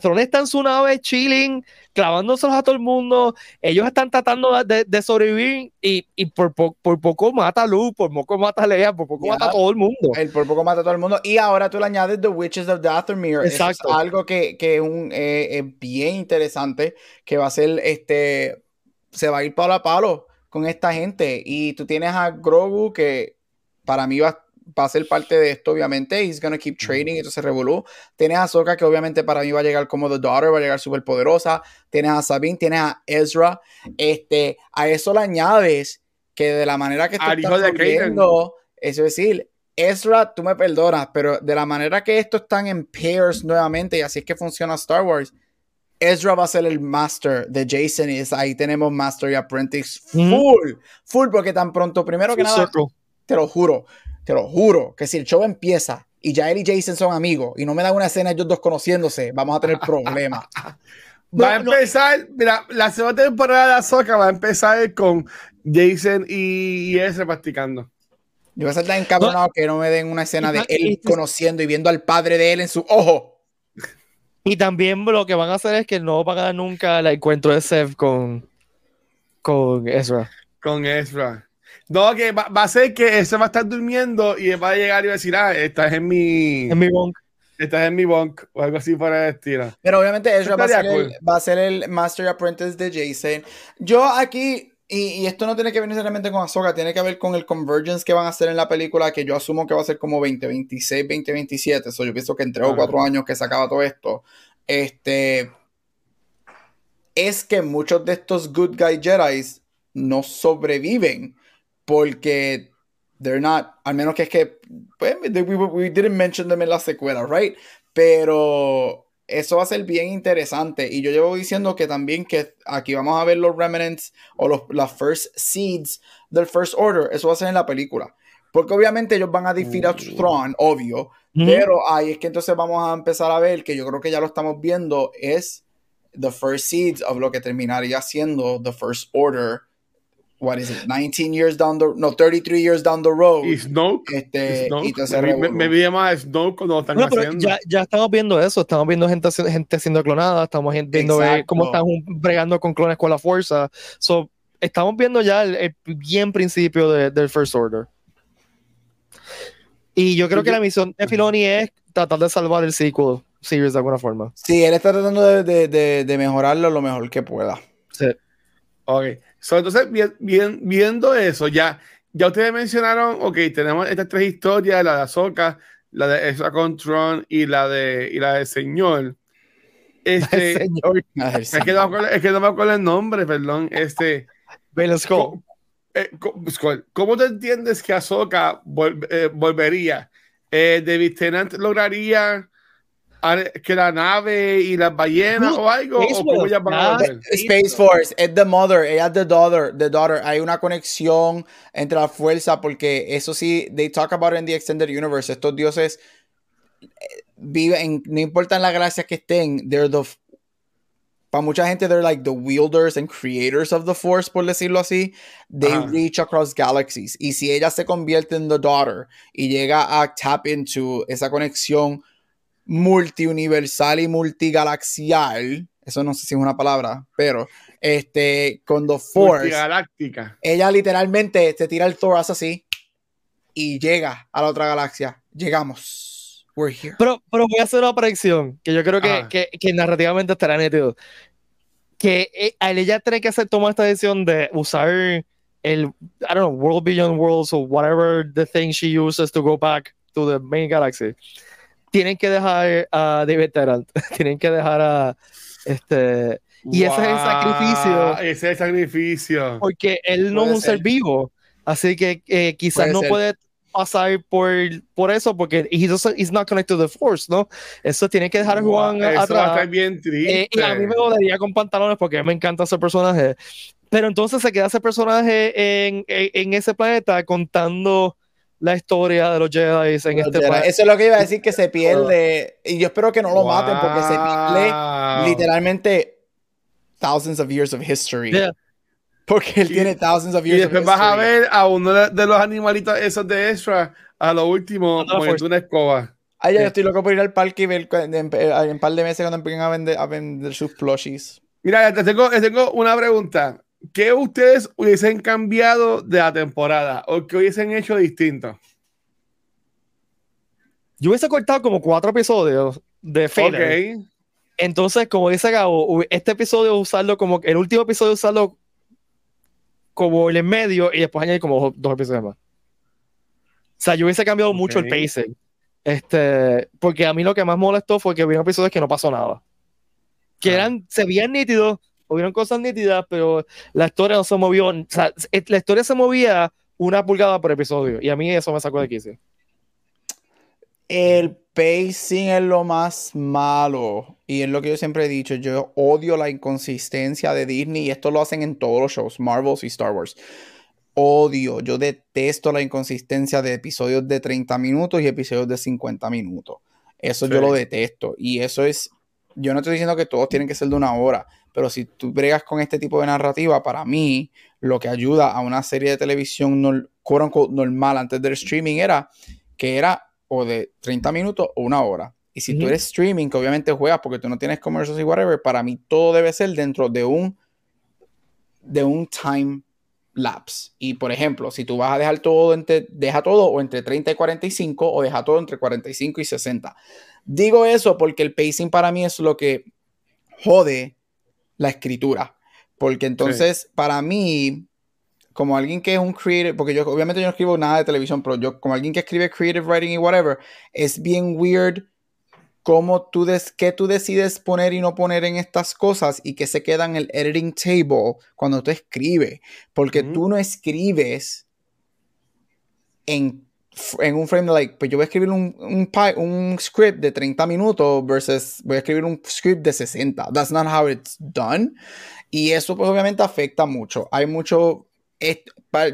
Throne está en su nave chilling, clavándoselos a todo el mundo. Ellos están tratando de, de sobrevivir y, y por, po- por poco mata a Luke, por poco mata a Leia, por poco Ya. mata a todo el mundo. El por poco mata a todo el mundo. Y ahora tú le añades The Witches of Dathomir. Eso Exacto. es algo que, que un, eh, es bien interesante. Que va a ser este. Se va a ir palo a palo con esta gente. Y tú tienes a Grogu que para mí va, va a ser parte de esto, obviamente. He's gonna keep trading. Esto se revolú. Tienes a Ahsoka que obviamente para mí va a llegar como The Daughter, va a llegar súper poderosa. Tienes a Sabine, tienes a Ezra. Este, a eso le añades que de la manera que esto Al está eso es decir, Ezra, tú me perdonas, pero de la manera que esto están en pairs nuevamente y así es que funciona Star Wars, Ezra va a ser el master de Jason y es- ahí tenemos Master y Apprentice full, full, porque tan pronto, primero que Full nada, circle. te lo juro, te lo juro, que si el show empieza y ya él y Jason son amigos y no me dan una escena ellos dos conociéndose, vamos a tener problemas. Va a no. empezar, mira, la segunda temporada de Ahsoka va a empezar con Jason y, y ese practicando. Yo voy a ser tan encabronado que no me den una escena de Y- él y- conociendo y viendo al padre de él en su ojo. Y también lo que van a hacer es que no van a dar nunca el encuentro de Seth con, con Ezra. Con Ezra. No, que va, va a ser que ese va a estar durmiendo y va a llegar y va a decir, ah, estás en mi, En mi bunk. estás en mi bunk o algo así por el estilo. Pero obviamente Ezra va a, ser el, va a ser el Master Apprentice de Jason. Yo aquí, y, y esto no tiene que ver necesariamente con Ahsoka, tiene que ver con el Convergence que van a hacer en la película, que yo asumo que va a ser como 2026, 2027. Eso yo pienso que en tres o Ajá. cuatro años que se acaba todo esto. Este. Es que muchos de estos Good Guy Jedi no sobreviven porque they're not, al menos que es que, pues, we, we didn't mention them en la secuela, right? Pero eso va a ser bien interesante. Y yo llevo diciendo que también que aquí vamos a ver los remnants o los, las first seeds del First Order. Eso va a ser en la película. Porque obviamente ellos van a defeat a Mm. Thrawn, obvio. Ujú. Pero ahí es que entonces vamos a empezar a ver, que yo creo que ya lo estamos viendo, es the first seeds of lo que terminaría siendo the First Order what is it, 19 years down the, no, 33 years down the road. Y Snoke. Este, Snoke. y me, me, me más Snoke cuando lo están No, pero ya, ya estamos viendo eso, estamos viendo gente, gente siendo clonada, estamos viendo eh, Exacto. cómo están un- bregando con clones con la fuerza. So, estamos viendo ya el, el bien principio de- del First Order. Y yo creo que la misión de Filoni es tratar de salvar el sequel series de alguna forma. Sí, él está tratando de, de, de, de mejorarlo lo mejor que pueda. Sí. Ok. So, entonces, bien, bien- viendo eso, ya, ya ustedes mencionaron, ok, tenemos estas tres historias, la de Ahsoka, la de Ezra con Tron y la de y la de Señor. Este, Señor es, que no me acuerdo, es que no me acuerdo el nombre, perdón. Este, eh, co- Skull, ¿cómo te entiendes que Ahsoka vol- eh, volvería? Eh, ¿David Tennant lograría que la nave y las ballenas o algo? eso, ¿O cómo ya van a ya. volver? Space Force, es the mother, ella es the daughter, the daughter. Hay una conexión entre la fuerza porque eso sí, they talk about it in the extended universe. Estos dioses eh, viven, no importa en la galaxia que estén, they're the para mucha gente they're like the wielders and creators of the force, por decirlo así. They Ajá. reach across galaxies. Y si ella se convierte en the daughter y llega a tap into esa conexión multiuniversal y multigalaxial, eso no sé si es una palabra, pero este con the force, Multigaláctica. ella literalmente se tira el Thor así y llega a la otra galaxia. Llegamos. We're here. Pero, pero voy a hacer una predicción que yo creo que, Ajá. que, que narrativamente estará nítido. Que eh, a ella tiene que hacer tomar esta decisión de usar el, I don't know, World Beyond Worlds o whatever the thing she uses to go back to the main galaxy. Tienen que dejar a David Tennant, tienen que dejar a este, Y ese es el sacrificio. Ese es el sacrificio. porque él no es un ser ser. vivo, así que eh, quizás Puede no ser. puede pasar por, por eso porque he doesn't- he's not connected to the force, ¿no? Eso tiene que dejar a Juan Eso va a atrás. estar bien triste. Eh, y a mí me jodería con pantalones porque me encanta ese personaje. Pero entonces se queda ese personaje en, en, en ese planeta contando la historia de los Jedi en este Literal, planeta. Eso es lo que iba a decir que se pierde. Y yo espero que no lo maten porque se pierde Wow. literalmente thousands of years of history. Yeah. Porque él Y- tiene thousands of Y years of después vas a ver a uno de, los animalitos esos de Ezra, a lo último, poniendo una escoba. Ay, ya, yo estoy loco por ir al parque y ver cu- en, en- en un par de meses cuando empiecen a vender, a vender sus plushies. Mira, te tengo, te tengo una pregunta. ¿Qué ustedes hubiesen cambiado de la temporada o qué hubiesen hecho distinto? Yo hubiese cortado como cuatro episodios de filler. Ok. Entonces, como dice Gabo, este episodio usarlo como el último episodio usarlo como el en medio y después añadir como dos episodios más. O sea, yo hubiese cambiado mucho el pacing. Este, porque a mí lo que más molestó fue que hubo episodios que no pasó nada. Que Ah. eran, se veían nítidos, hubieron cosas nítidas, pero la historia no se movió. O sea, es- la historia se movía una pulgada por episodio. Y a mí eso me sacó de quicio. El pacing es lo más malo. Y es lo que yo siempre he dicho. Yo odio la inconsistencia de Disney. Y esto lo hacen en todos los shows, Marvels y Star Wars. Odio, yo detesto la inconsistencia de episodios de 30 minutos y episodios de 50 minutos. Eso yo lo detesto. Y eso es, yo no estoy diciendo que todos tienen que ser de una hora, pero si tú bregas con este tipo de narrativa, para mí, lo que ayuda a una serie de televisión nor- normal antes del streaming era que era o de 30 minutos o una hora. Y si tú eres streaming, que obviamente juegas porque tú no tienes commercials y whatever, para mí todo debe ser dentro de un de un time lapse. Y por ejemplo, si tú vas a dejar todo entre, deja todo o entre 30 y 45 o deja todo entre 45 y 60. Digo eso porque el pacing para mí es lo que jode la escritura. Porque entonces, para mí, como alguien que es un creative, porque yo obviamente yo no escribo nada de televisión, pero yo como alguien que escribe creative writing y whatever, es bien weird cómo tú des, qué tú decides poner y no poner en estas cosas y que se queda en el editing table cuando tú escribes. Porque tú no escribes en, en un frame like, pues yo voy a escribir un, un, script de 30 minutos versus voy a escribir un script de 60. That's not how it's done. Y eso pues obviamente afecta mucho. Hay mucho... es-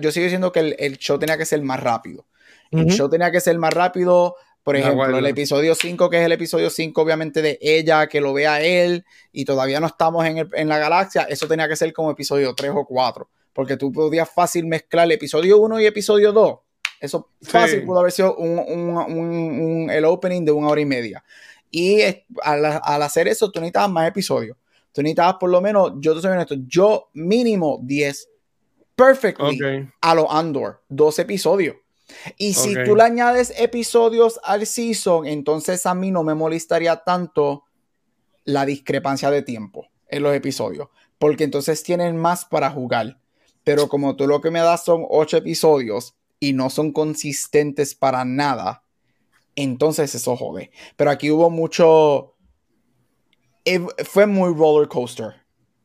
yo sigo diciendo que el, el show tenía que ser más rápido. El show tenía que ser más rápido. Por ejemplo, el episodio 5, que es el episodio 5, obviamente, de ella, que lo vea él, y todavía no estamos en, el- en la galaxia, eso tenía que ser como episodio 3 o 4. porque tú podías fácil mezclar episodio 1 y episodio 2. Eso fácil Sí. pudo haber sido un, un- un- el opening de una hora y media. Y al, al hacer eso, tú necesitabas más episodios. Tú necesitabas por lo menos, yo te soy honesto, yo mínimo 10 perfectly a lo Andor, dos episodios. Y si tú le añades episodios al season, entonces a mí no me molestaría tanto la discrepancia de tiempo en los episodios, porque entonces tienen más para jugar. Pero como tú lo que me das son ocho episodios y no son consistentes para nada, entonces eso jode. Pero aquí hubo mucho... eh, Fue muy roller coaster.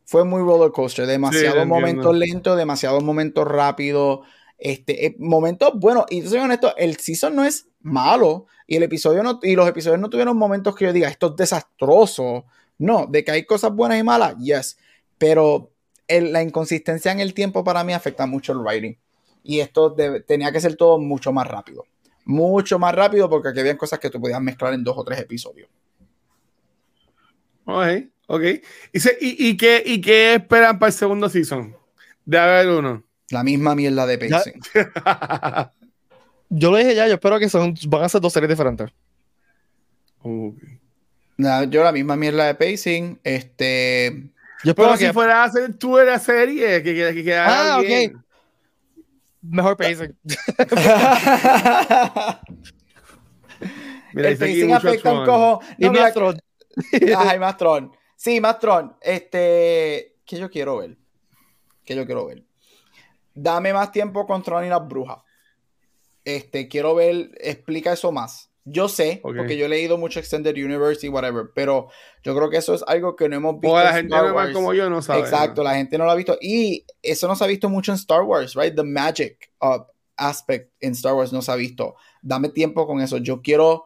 Fue muy roller coaster. Demasiados entiendo. momentos lentos, demasiados momentos rápidos. Este, eh, momentos buenos. Y yo soy honesto, el season no es malo. Y el episodio no, y los episodios no tuvieron momentos que yo diga, esto es desastroso. No, de que hay cosas buenas y malas, yes. Pero el- la inconsistencia en el tiempo para mí afecta mucho el writing. Y esto tenía que ser todo mucho más rápido. Mucho más rápido porque aquí había cosas que tú podías mezclar en dos o tres episodios. Ok, ok. ¿Y, se- y, y qué, ¿Y qué esperan para el segundo season? De haber uno. La misma mierda de pacing. Yo lo dije ya, yo espero que son, van a ser dos series diferentes. Ok. Nada, yo la misma mierda de pacing. Este. Yo espero Pero que si fuera a hacer tú de la serie, que, que, que Ah, bien. ok. Mejor pacing. Mira, el pacing afecta un cojo. Y No, mira, más Tron. Ajá, hay más Tron. Sí, más Tron. Este. ¿Qué yo quiero ver? ¿Qué yo quiero ver? Dame más tiempo con Tron y las brujas. Este, quiero ver, explica eso más. Yo sé, porque yo he leído mucho Extended Universe y whatever, pero yo creo que eso es algo que no hemos visto. O la en gente Star Wars. como yo no sabe. Exacto, la gente no lo ha visto. Y eso no se ha visto mucho en Star Wars, right? The magic uh, aspect en Star Wars no se ha visto. Dame tiempo con eso. Yo quiero.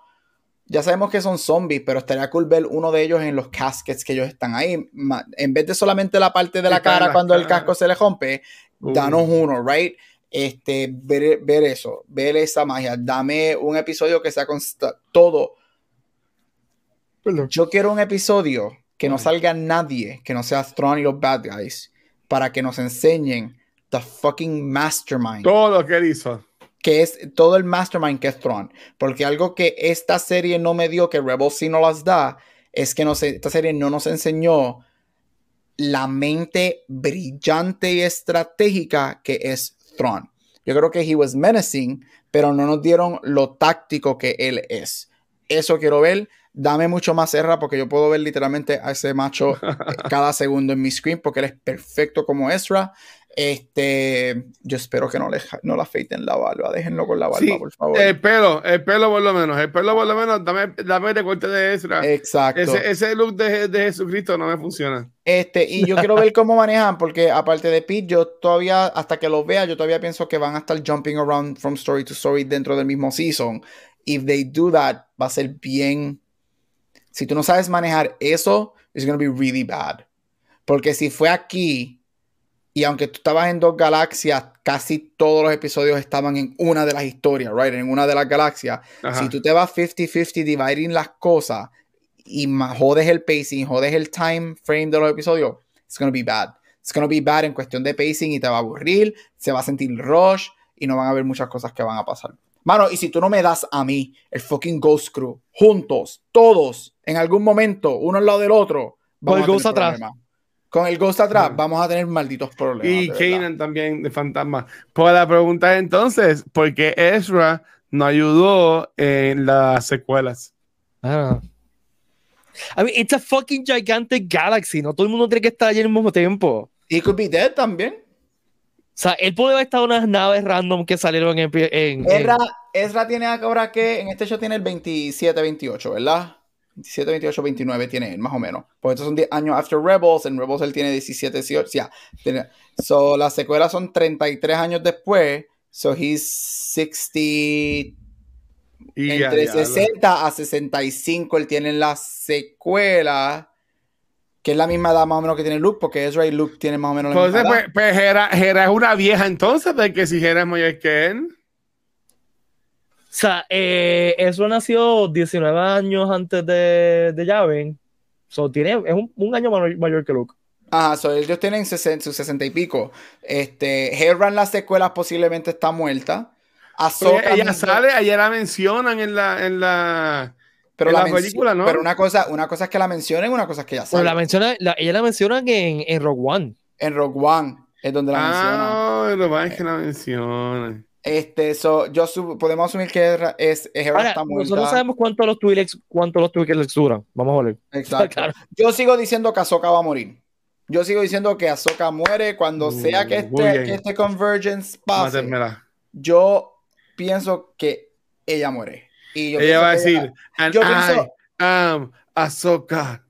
Ya sabemos que son zombies, pero estaría cool ver uno de ellos en los caskets que ellos están ahí. En vez de solamente la parte de la cara cuando el casco se le rompe, Uh. danos uno, right? Este, ver, ver eso, ver esa magia. Dame un episodio que sea con todo. Yo quiero un episodio que no salga nadie que no sea Thrawn y los bad guys para que nos enseñen the fucking mastermind Todo lo que él hizo. que es todo el mastermind que es Thrawn porque algo que esta serie no me dio que Rebels sí no las da es que esta serie no nos enseñó la mente brillante y estratégica que es Yo creo que he was menacing pero no nos dieron lo táctico que él es. Eso quiero ver. Dame mucho más Ezra porque yo puedo ver literalmente a ese macho eh, cada segundo en mi screen porque él es perfecto como Ezra. Este, yo espero que no le, no le afeiten la barba, déjenlo con la barba, Sí, por favor. El pelo, el pelo por lo menos. El pelo por lo menos, dame, dame el corte de Ezra. Exacto. Ese, ese look de, de Jesucristo no me funciona. Este, y yo quiero ver cómo manejan, porque aparte de Pete, yo todavía, hasta que los vea, yo todavía pienso que van a estar jumping around from story to story dentro del mismo season. If they do that, va a ser bien. Si tú no sabes manejar eso, it's gonna be really bad. Porque si fue aquí, y aunque tú estabas en dos galaxias, casi todos los episodios estaban en una de las historias, right? En una de las galaxias. Ajá. Si tú te vas 50-50 dividing las cosas y jodes el pacing, jodes el time frame de los episodios, it's gonna be bad. It's gonna be bad en cuestión de pacing y te va a aburrir, se va a sentir rush y no van a haber muchas cosas que van a pasar. Mano, y si tú no me das a mí el fucking Ghost Crew, juntos, todos, en algún momento, uno al lado del otro, el a tener Ghost atrás. problemas. Con el Ghost atrás, vamos a tener malditos problemas. Y. Kanan también de fantasma. Pues la pregunta es entonces, ¿por qué Ezra no ayudó en las secuelas? Ah. I mean, it's a fucking gigantic galaxy. No todo el mundo tiene que estar allí al mismo tiempo. He could be dead también. O sea, él puede haber estado en unas naves random que salieron en. en- en- Ezra, Ezra tiene ahora que en este show tiene el 27, 28, ¿verdad? 27, 28, 29 tiene él, más o menos. Porque estos son 10 años after Rebels. En Rebels él tiene 17, 18. Ya. tiene- so, las secuelas son 33 años después. So he's 60. Y entre ya, ya, 60 a 65 él tiene la secuela. Que es la misma edad más o menos que tiene Luke. Porque Ezra y Luke tienen más o menos la Entonces, misma edad. pues, pues Hera, Hera es una vieja entonces, de que si Hera es mayor que él. O sea, eh, eso nació 19 años antes de, de Yavin. So, tiene, es un, un año mayor, mayor que Luke. Ajá, so ellos tienen sesen- sus 60 y pico. Este, Hera en las secuelas posiblemente está muerta. Ahsoka ella mismo- sale, ayer la mencionan en la, en la, pero en la película, ¿no? Pero una cosa, una cosa es que la mencionen, una cosa es que ella Pero sale. la menciona, la- ella la mencionan en, en Rogue One. En Rogue One es donde la mencionan. Ah, lo más es que la mencionan. Este, so, yo podemos asumir que Hera, es, Hera Ahora, está muerta. nosotros sabemos cuánto los Twi'leks, cuánto los Twi'leks duran. Vamos a ver. Exacto. Claro. Yo sigo diciendo que Ahsoka va a morir. Yo sigo diciendo que Ahsoka muere cuando Uh, sea que este, que este convergence pase. Yo pienso que ella muere. Y yo Ella pienso va a decir, and yo pienso- I am Ahsoka.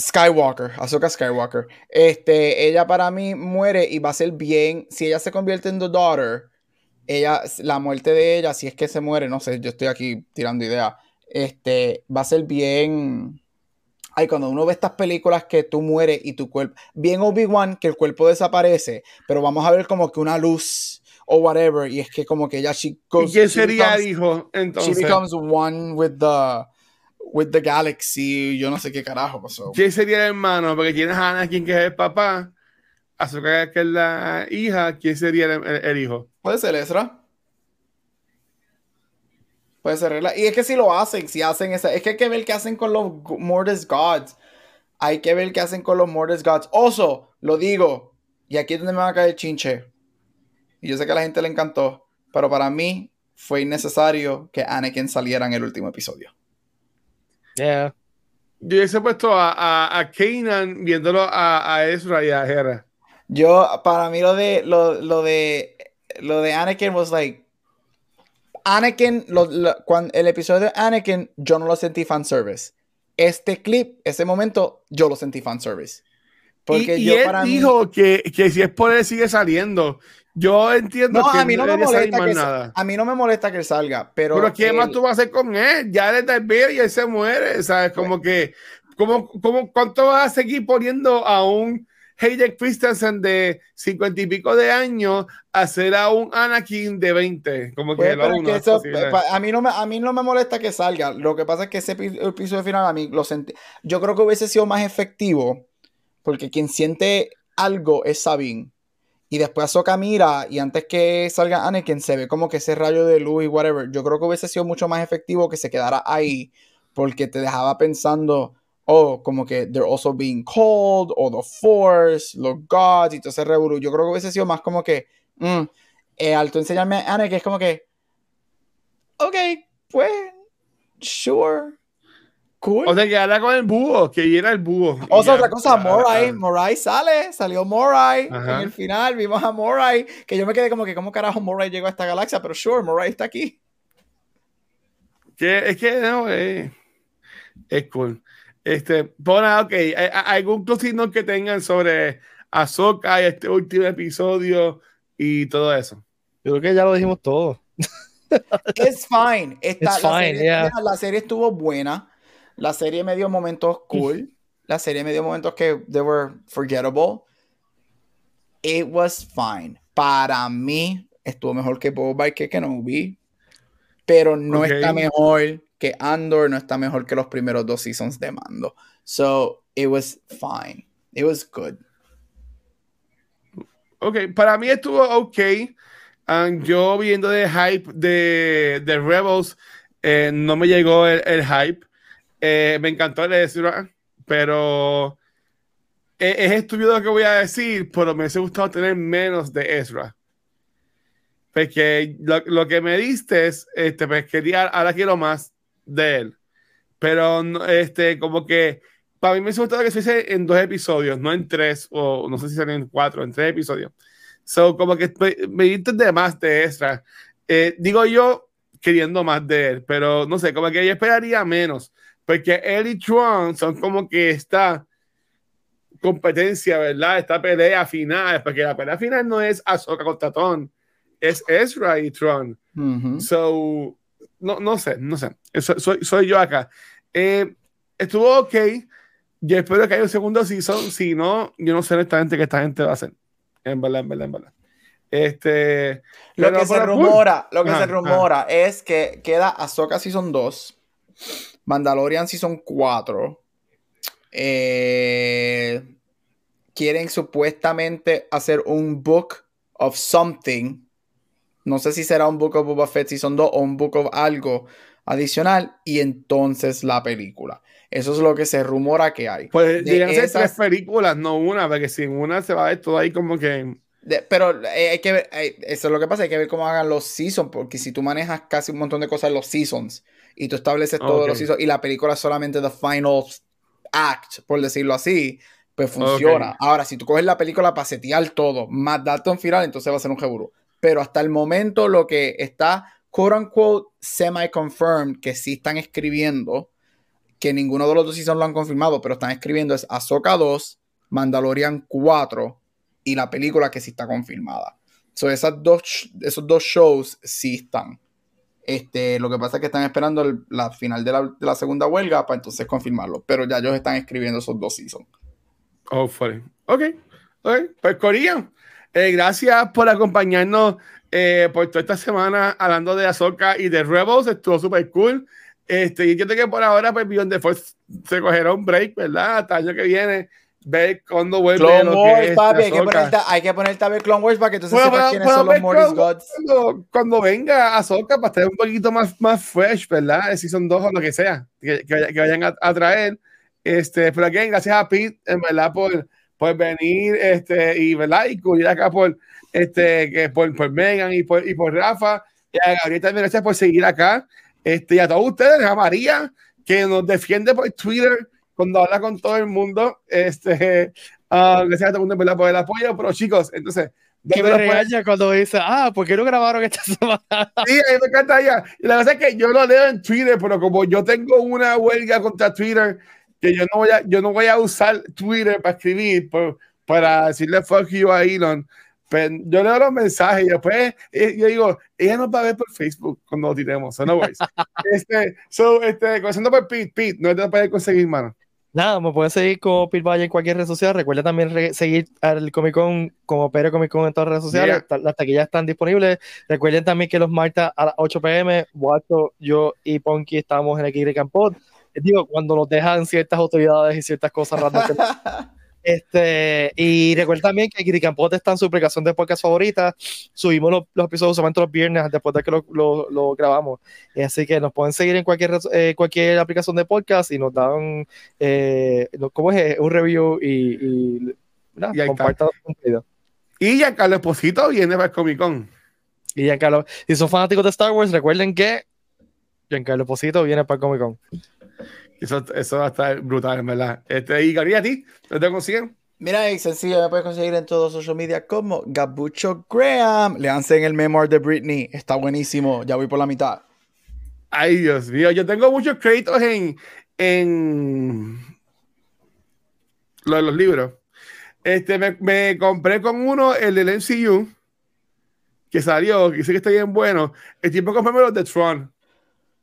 Skywalker, Ahsoka Skywalker. Este, ella para mí muere y va a ser bien. Si ella se convierte en The Daughter, ella, la muerte de ella, si es que se muere, no sé, yo estoy aquí tirando ideas. Este, va a ser bien. Ay, cuando uno ve estas películas que tú mueres y tu cuerpo. Bien Obi-Wan, que el cuerpo desaparece, pero vamos a ver como que una luz o whatever. Y es que como que ella she ¿Y goes- quién she sería becomes- hijo? She Entonces, becomes one with the with the galaxy. Yo no sé qué carajo pasó. ¿quién sería el hermano? Porque tienes a Anakin, que es el papá, Ahsoka, que es la hija. ¿Quién sería el, el- el hijo? Puede ser Ezra. Puede ser Ezra. Y es que si lo hacen, si hacen esa. Es que hay que ver qué hacen con los Mortis Gods. Hay que ver qué hacen con los Mortis Gods. Oso, lo digo. Y aquí es donde me va a caer el chinche. Y yo sé que a la gente le encantó. Pero para mí fue innecesario que Anakin saliera en el último episodio. Yeah. Yo hubiese puesto a, a, a Kanan viéndolo a, a Ezra y a Hera. Yo, para mí lo de lo, lo de lo de Anakin was like Anakin, lo- lo- cuando, el episodio de Anakin, yo no lo sentí fanservice. Este clip, ese momento, yo lo sentí fanservice. Porque y, y yo él para mí. dijo que, que si es por él sigue saliendo. Yo entiendo No, que a mí no me molesta que nada. a mí no me molesta que él salga, pero. Pero ¿qué él- más tú vas a hacer con él? Ya le das ver y él se muere, ¿sabes? Como que, como, como, ¿cuánto vas a seguir poniendo a un Hayden Christensen de cincuenta y pico de años a hacer a un Anakin de 20? Como que Pues, no, pero es no que es eso, posible. pa- a, mí no me, a mí no me molesta que salga. Lo que pasa es que ese epi- episodio final a mí lo sentí. Yo creo que hubiese sido más efectivo porque quien siente algo es Sabine. Y después Ahsoka mira y antes que salga Anakin se ve como que ese rayo de luz y whatever. Yo creo que hubiese sido mucho más efectivo que se quedara ahí porque te dejaba pensando, oh, como que they're also being called, o the Force, los gods y todo ese revolú. Yo creo que hubiese sido más como que, mm, eh, al tú enseñarme a Anakin es como que, ok, pues, sure, cool. O sea, que habla con el búho, que era el búho. O sea, otra cosa, Morai, ah. Morai sale, salió Morai Ajá. en el final, vimos a Morai, que yo me quedé como que, ¿cómo carajo Morai llegó a esta galaxia? Pero sure, Morai está aquí. Que, es que no, eh, es cool. Este, pon ah, ok, ¿hay- hay algún note que tengan sobre Ahsoka y este último episodio y todo eso. Yo creo que ya lo dijimos todo. It's fine. Está, It's la, fine, serie, yeah. la serie estuvo buena. La serie me dio momentos cool. La serie me dio momentos que they were forgettable. It was fine. Para mí, estuvo mejor que Boba y que Kenobi. Pero no Ok. está mejor que Andor, no está mejor que los primeros dos seasons de Mando. So, it was fine. It was good. Ok, para mí estuvo ok. Um, yo viendo de hype de, de Rebels, eh, no me llegó el, hype. Eh, me encantó el Ezra, pero es, es estúpido lo que voy a decir, pero me hubiese gustado tener menos de Ezra. Porque lo, lo que me diste es, este, pues quería, ahora quiero más de él. Pero, este, como que para mí me hubiese gustado que se hiciese en dos episodios, no en tres, o no sé si serían en cuatro, en tres episodios. So, como que me, diste de más de extra. Eh, digo yo queriendo más de él, pero no sé, como que yo esperaría menos, porque él y Tron son como que esta competencia, ¿verdad? Esta pelea final, porque la pelea final no es Ahsoka contra Tron, es Ezra y Tron. Ujú. So, no, no sé, no sé. Soy, soy yo acá. Eh, estuvo ok. Yo espero que haya un segundo season. Si no, yo no sé honestamente qué esta gente va a hacer. En verdad, en verdad, en verdad. Este. Lo que se rumora, lo que Ajá, se rumora es que queda Ahsoka Season 2, Mandalorian Season 4, eh, quieren supuestamente hacer un book of something. No sé si será un book of Boba Fett Season 2 o un book of algo adicional. Y entonces la película. Eso es lo que se rumora que hay. Pues llegan esas- tres películas, no una, porque si una se va a ver todo ahí como que. De- pero eh, hay que ver, eh, eso es lo que pasa, hay que ver cómo hagan los seasons, porque si tú manejas casi un montón de cosas en los seasons y tú estableces todos Ok. los seasons y la película es solamente the final act, por decirlo así, pues funciona. Ahora, si tú coges la película para setear todo, más un final, entonces va a ser un jeburu. Pero hasta el momento lo que está, quote unquote, semi-confirmed, que sí están escribiendo, que ninguno de los dos seasons lo han confirmado, pero están escribiendo es Ahsoka 2, Mandalorian 4 y la película que sí está confirmada. So, esas dos, esos dos shows sí están. Este, lo que pasa es que están esperando la final de la, de la segunda huelga para entonces confirmarlo. Pero ya ellos están escribiendo esos dos seasons. Hopefully. Ok. Ok. Pues Corillo, eh, gracias por acompañarnos eh, por toda esta semana hablando de Ahsoka y de Rebels. Estuvo súper cool. Este, y creo que por ahora, pues Beyond the Force se cogerá un break, ¿verdad? Hasta el año que viene, ver cuándo vuelve Clone Wars, papi, hay que, ponerte, hay que ponerte a ver Clone Wars para que entonces Bueno, sepas pero- quiénes pero son los Wars Gods. Cuando, cuando venga Ahsoka para estar un poquito más, más fresh, ¿verdad? Si son dos o lo que sea, que, que que vayan a, a traer. Este, pero again, gracias a Pete, en verdad, por, por venir este, y, ¿verdad? y cubrir acá por, este, que por, por Megan y por, y por Rafa. Y a Gabriel también, gracias por seguir acá. Este, y a todos ustedes, a María, que nos defiende por Twitter cuando habla con todo el mundo. Este, ah, gracias a todo el mundo verdad, por el apoyo. Pero chicos, entonces, Que ¿dónde me regaña cuando dice, ah, ¿por qué no grabaron esta semana? Sí, a mí me encanta ella. Y la cosa es que yo lo leo en Twitter, pero como yo tengo una huelga contra Twitter, que yo no voy a, yo no voy a usar Twitter para escribir, por- para decirle fuck you a Elon. Pero yo leo los mensajes y después eh, yo digo, ella nos va a ver por Facebook cuando lo tiremos. So, no este, so, este, comenzando por Pete, Pete, no te puedes conseguir, mano. Nada, me pueden seguir como Pete Valle en cualquier red social. Recuerda también re- seguir al Comic Con como Pere Comic Con en todas las redes sociales. Yeah. Las taquillas están disponibles. Recuerden también que los martes a las 8 pm, Guacho, yo y Ponky estamos en el Campot. Digo, cuando nos dejan ciertas autoridades y ciertas cosas que Este, y recuerda también que Kiricampote está en su aplicación de podcast favorita. Subimos los, los episodios solamente los viernes después de que lo, lo- lo grabamos. Eh, Así que nos pueden seguir en cualquier, eh, cualquier aplicación de podcast y nos dan, eh, no- ¿cómo es? Un review y, y, Y compartan el contenido. Y ya Carlos Esposito viene para el Comic Con. Y Giancarlo, si son fanáticos de Star Wars, recuerden que Giancarlo Posito viene para el Comic Con. Eso, eso va a estar brutal, en verdad. Este, y Gabriel, a ti, ¿no te consiguen? Mira, es sencillo, me puedes conseguir en todos los social media como Gabucho Graham. Leanse en el memoir de Britney, está buenísimo, ya voy por la mitad. Ay, Dios mío, yo tengo muchos créditos en, en lo de los libros. Este, me, me compré con uno el del MCU, que salió, que dice que está bien bueno. El tiempo compré los de Tron,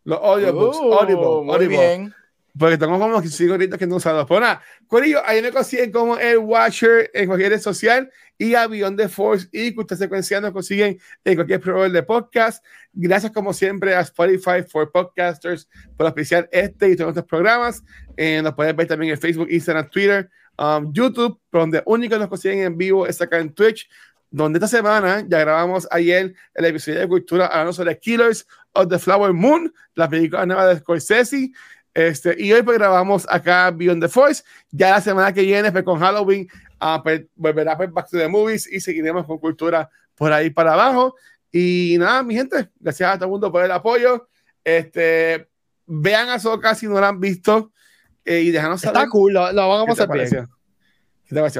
los audiobooks, Uh, Audible, muy Audible. bien. Porque tengo como 5 ahorita que no usados. Pues nada, Corillo, ahí me consiguen como el Watcher en cualquier red social y a Beyond the Force y que ustedes secuencial nos consiguen en cualquier proveedor de podcast. Gracias como siempre a Spotify for Podcasters por auspiciar este y todos nuestros programas. Eh, nos pueden ver también en Facebook, Instagram, Twitter, um, YouTube, por donde único nos consiguen en vivo es acá en Twitch, donde esta semana ya grabamos ayer el episodio de Cultura hablando sobre Killers of the Flower Moon, la película nueva de Scorsese. Este, y hoy pues grabamos acá Beyond the Force. Ya la semana que viene, pues con Halloween, ah, pues, volverá pues Back to the Movies y seguiremos con cultura por ahí para abajo. Y nada, mi gente, gracias a todo el mundo por el apoyo. Este, vean a Soca si no la han visto eh, y déjanos saber. Está cool, lo, lo van a pasar.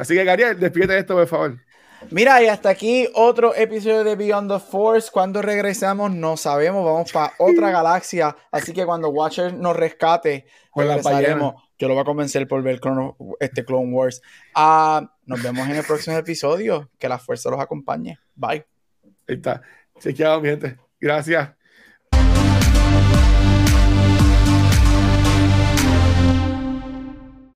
Así que, Gabriel, despídete de esto, por favor. Mira, y hasta aquí otro episodio de Beyond the Force. Cuando regresamos, no sabemos, vamos para otra galaxia. Así que cuando Watcher nos rescate, Con la regresaremos. Yo lo voy a convencer por ver Chrono- este Clone Wars. Ah, nos vemos en el próximo episodio. Que la fuerza los acompañe. Bye. Ahí está. Chequeado, mi gente. Gracias.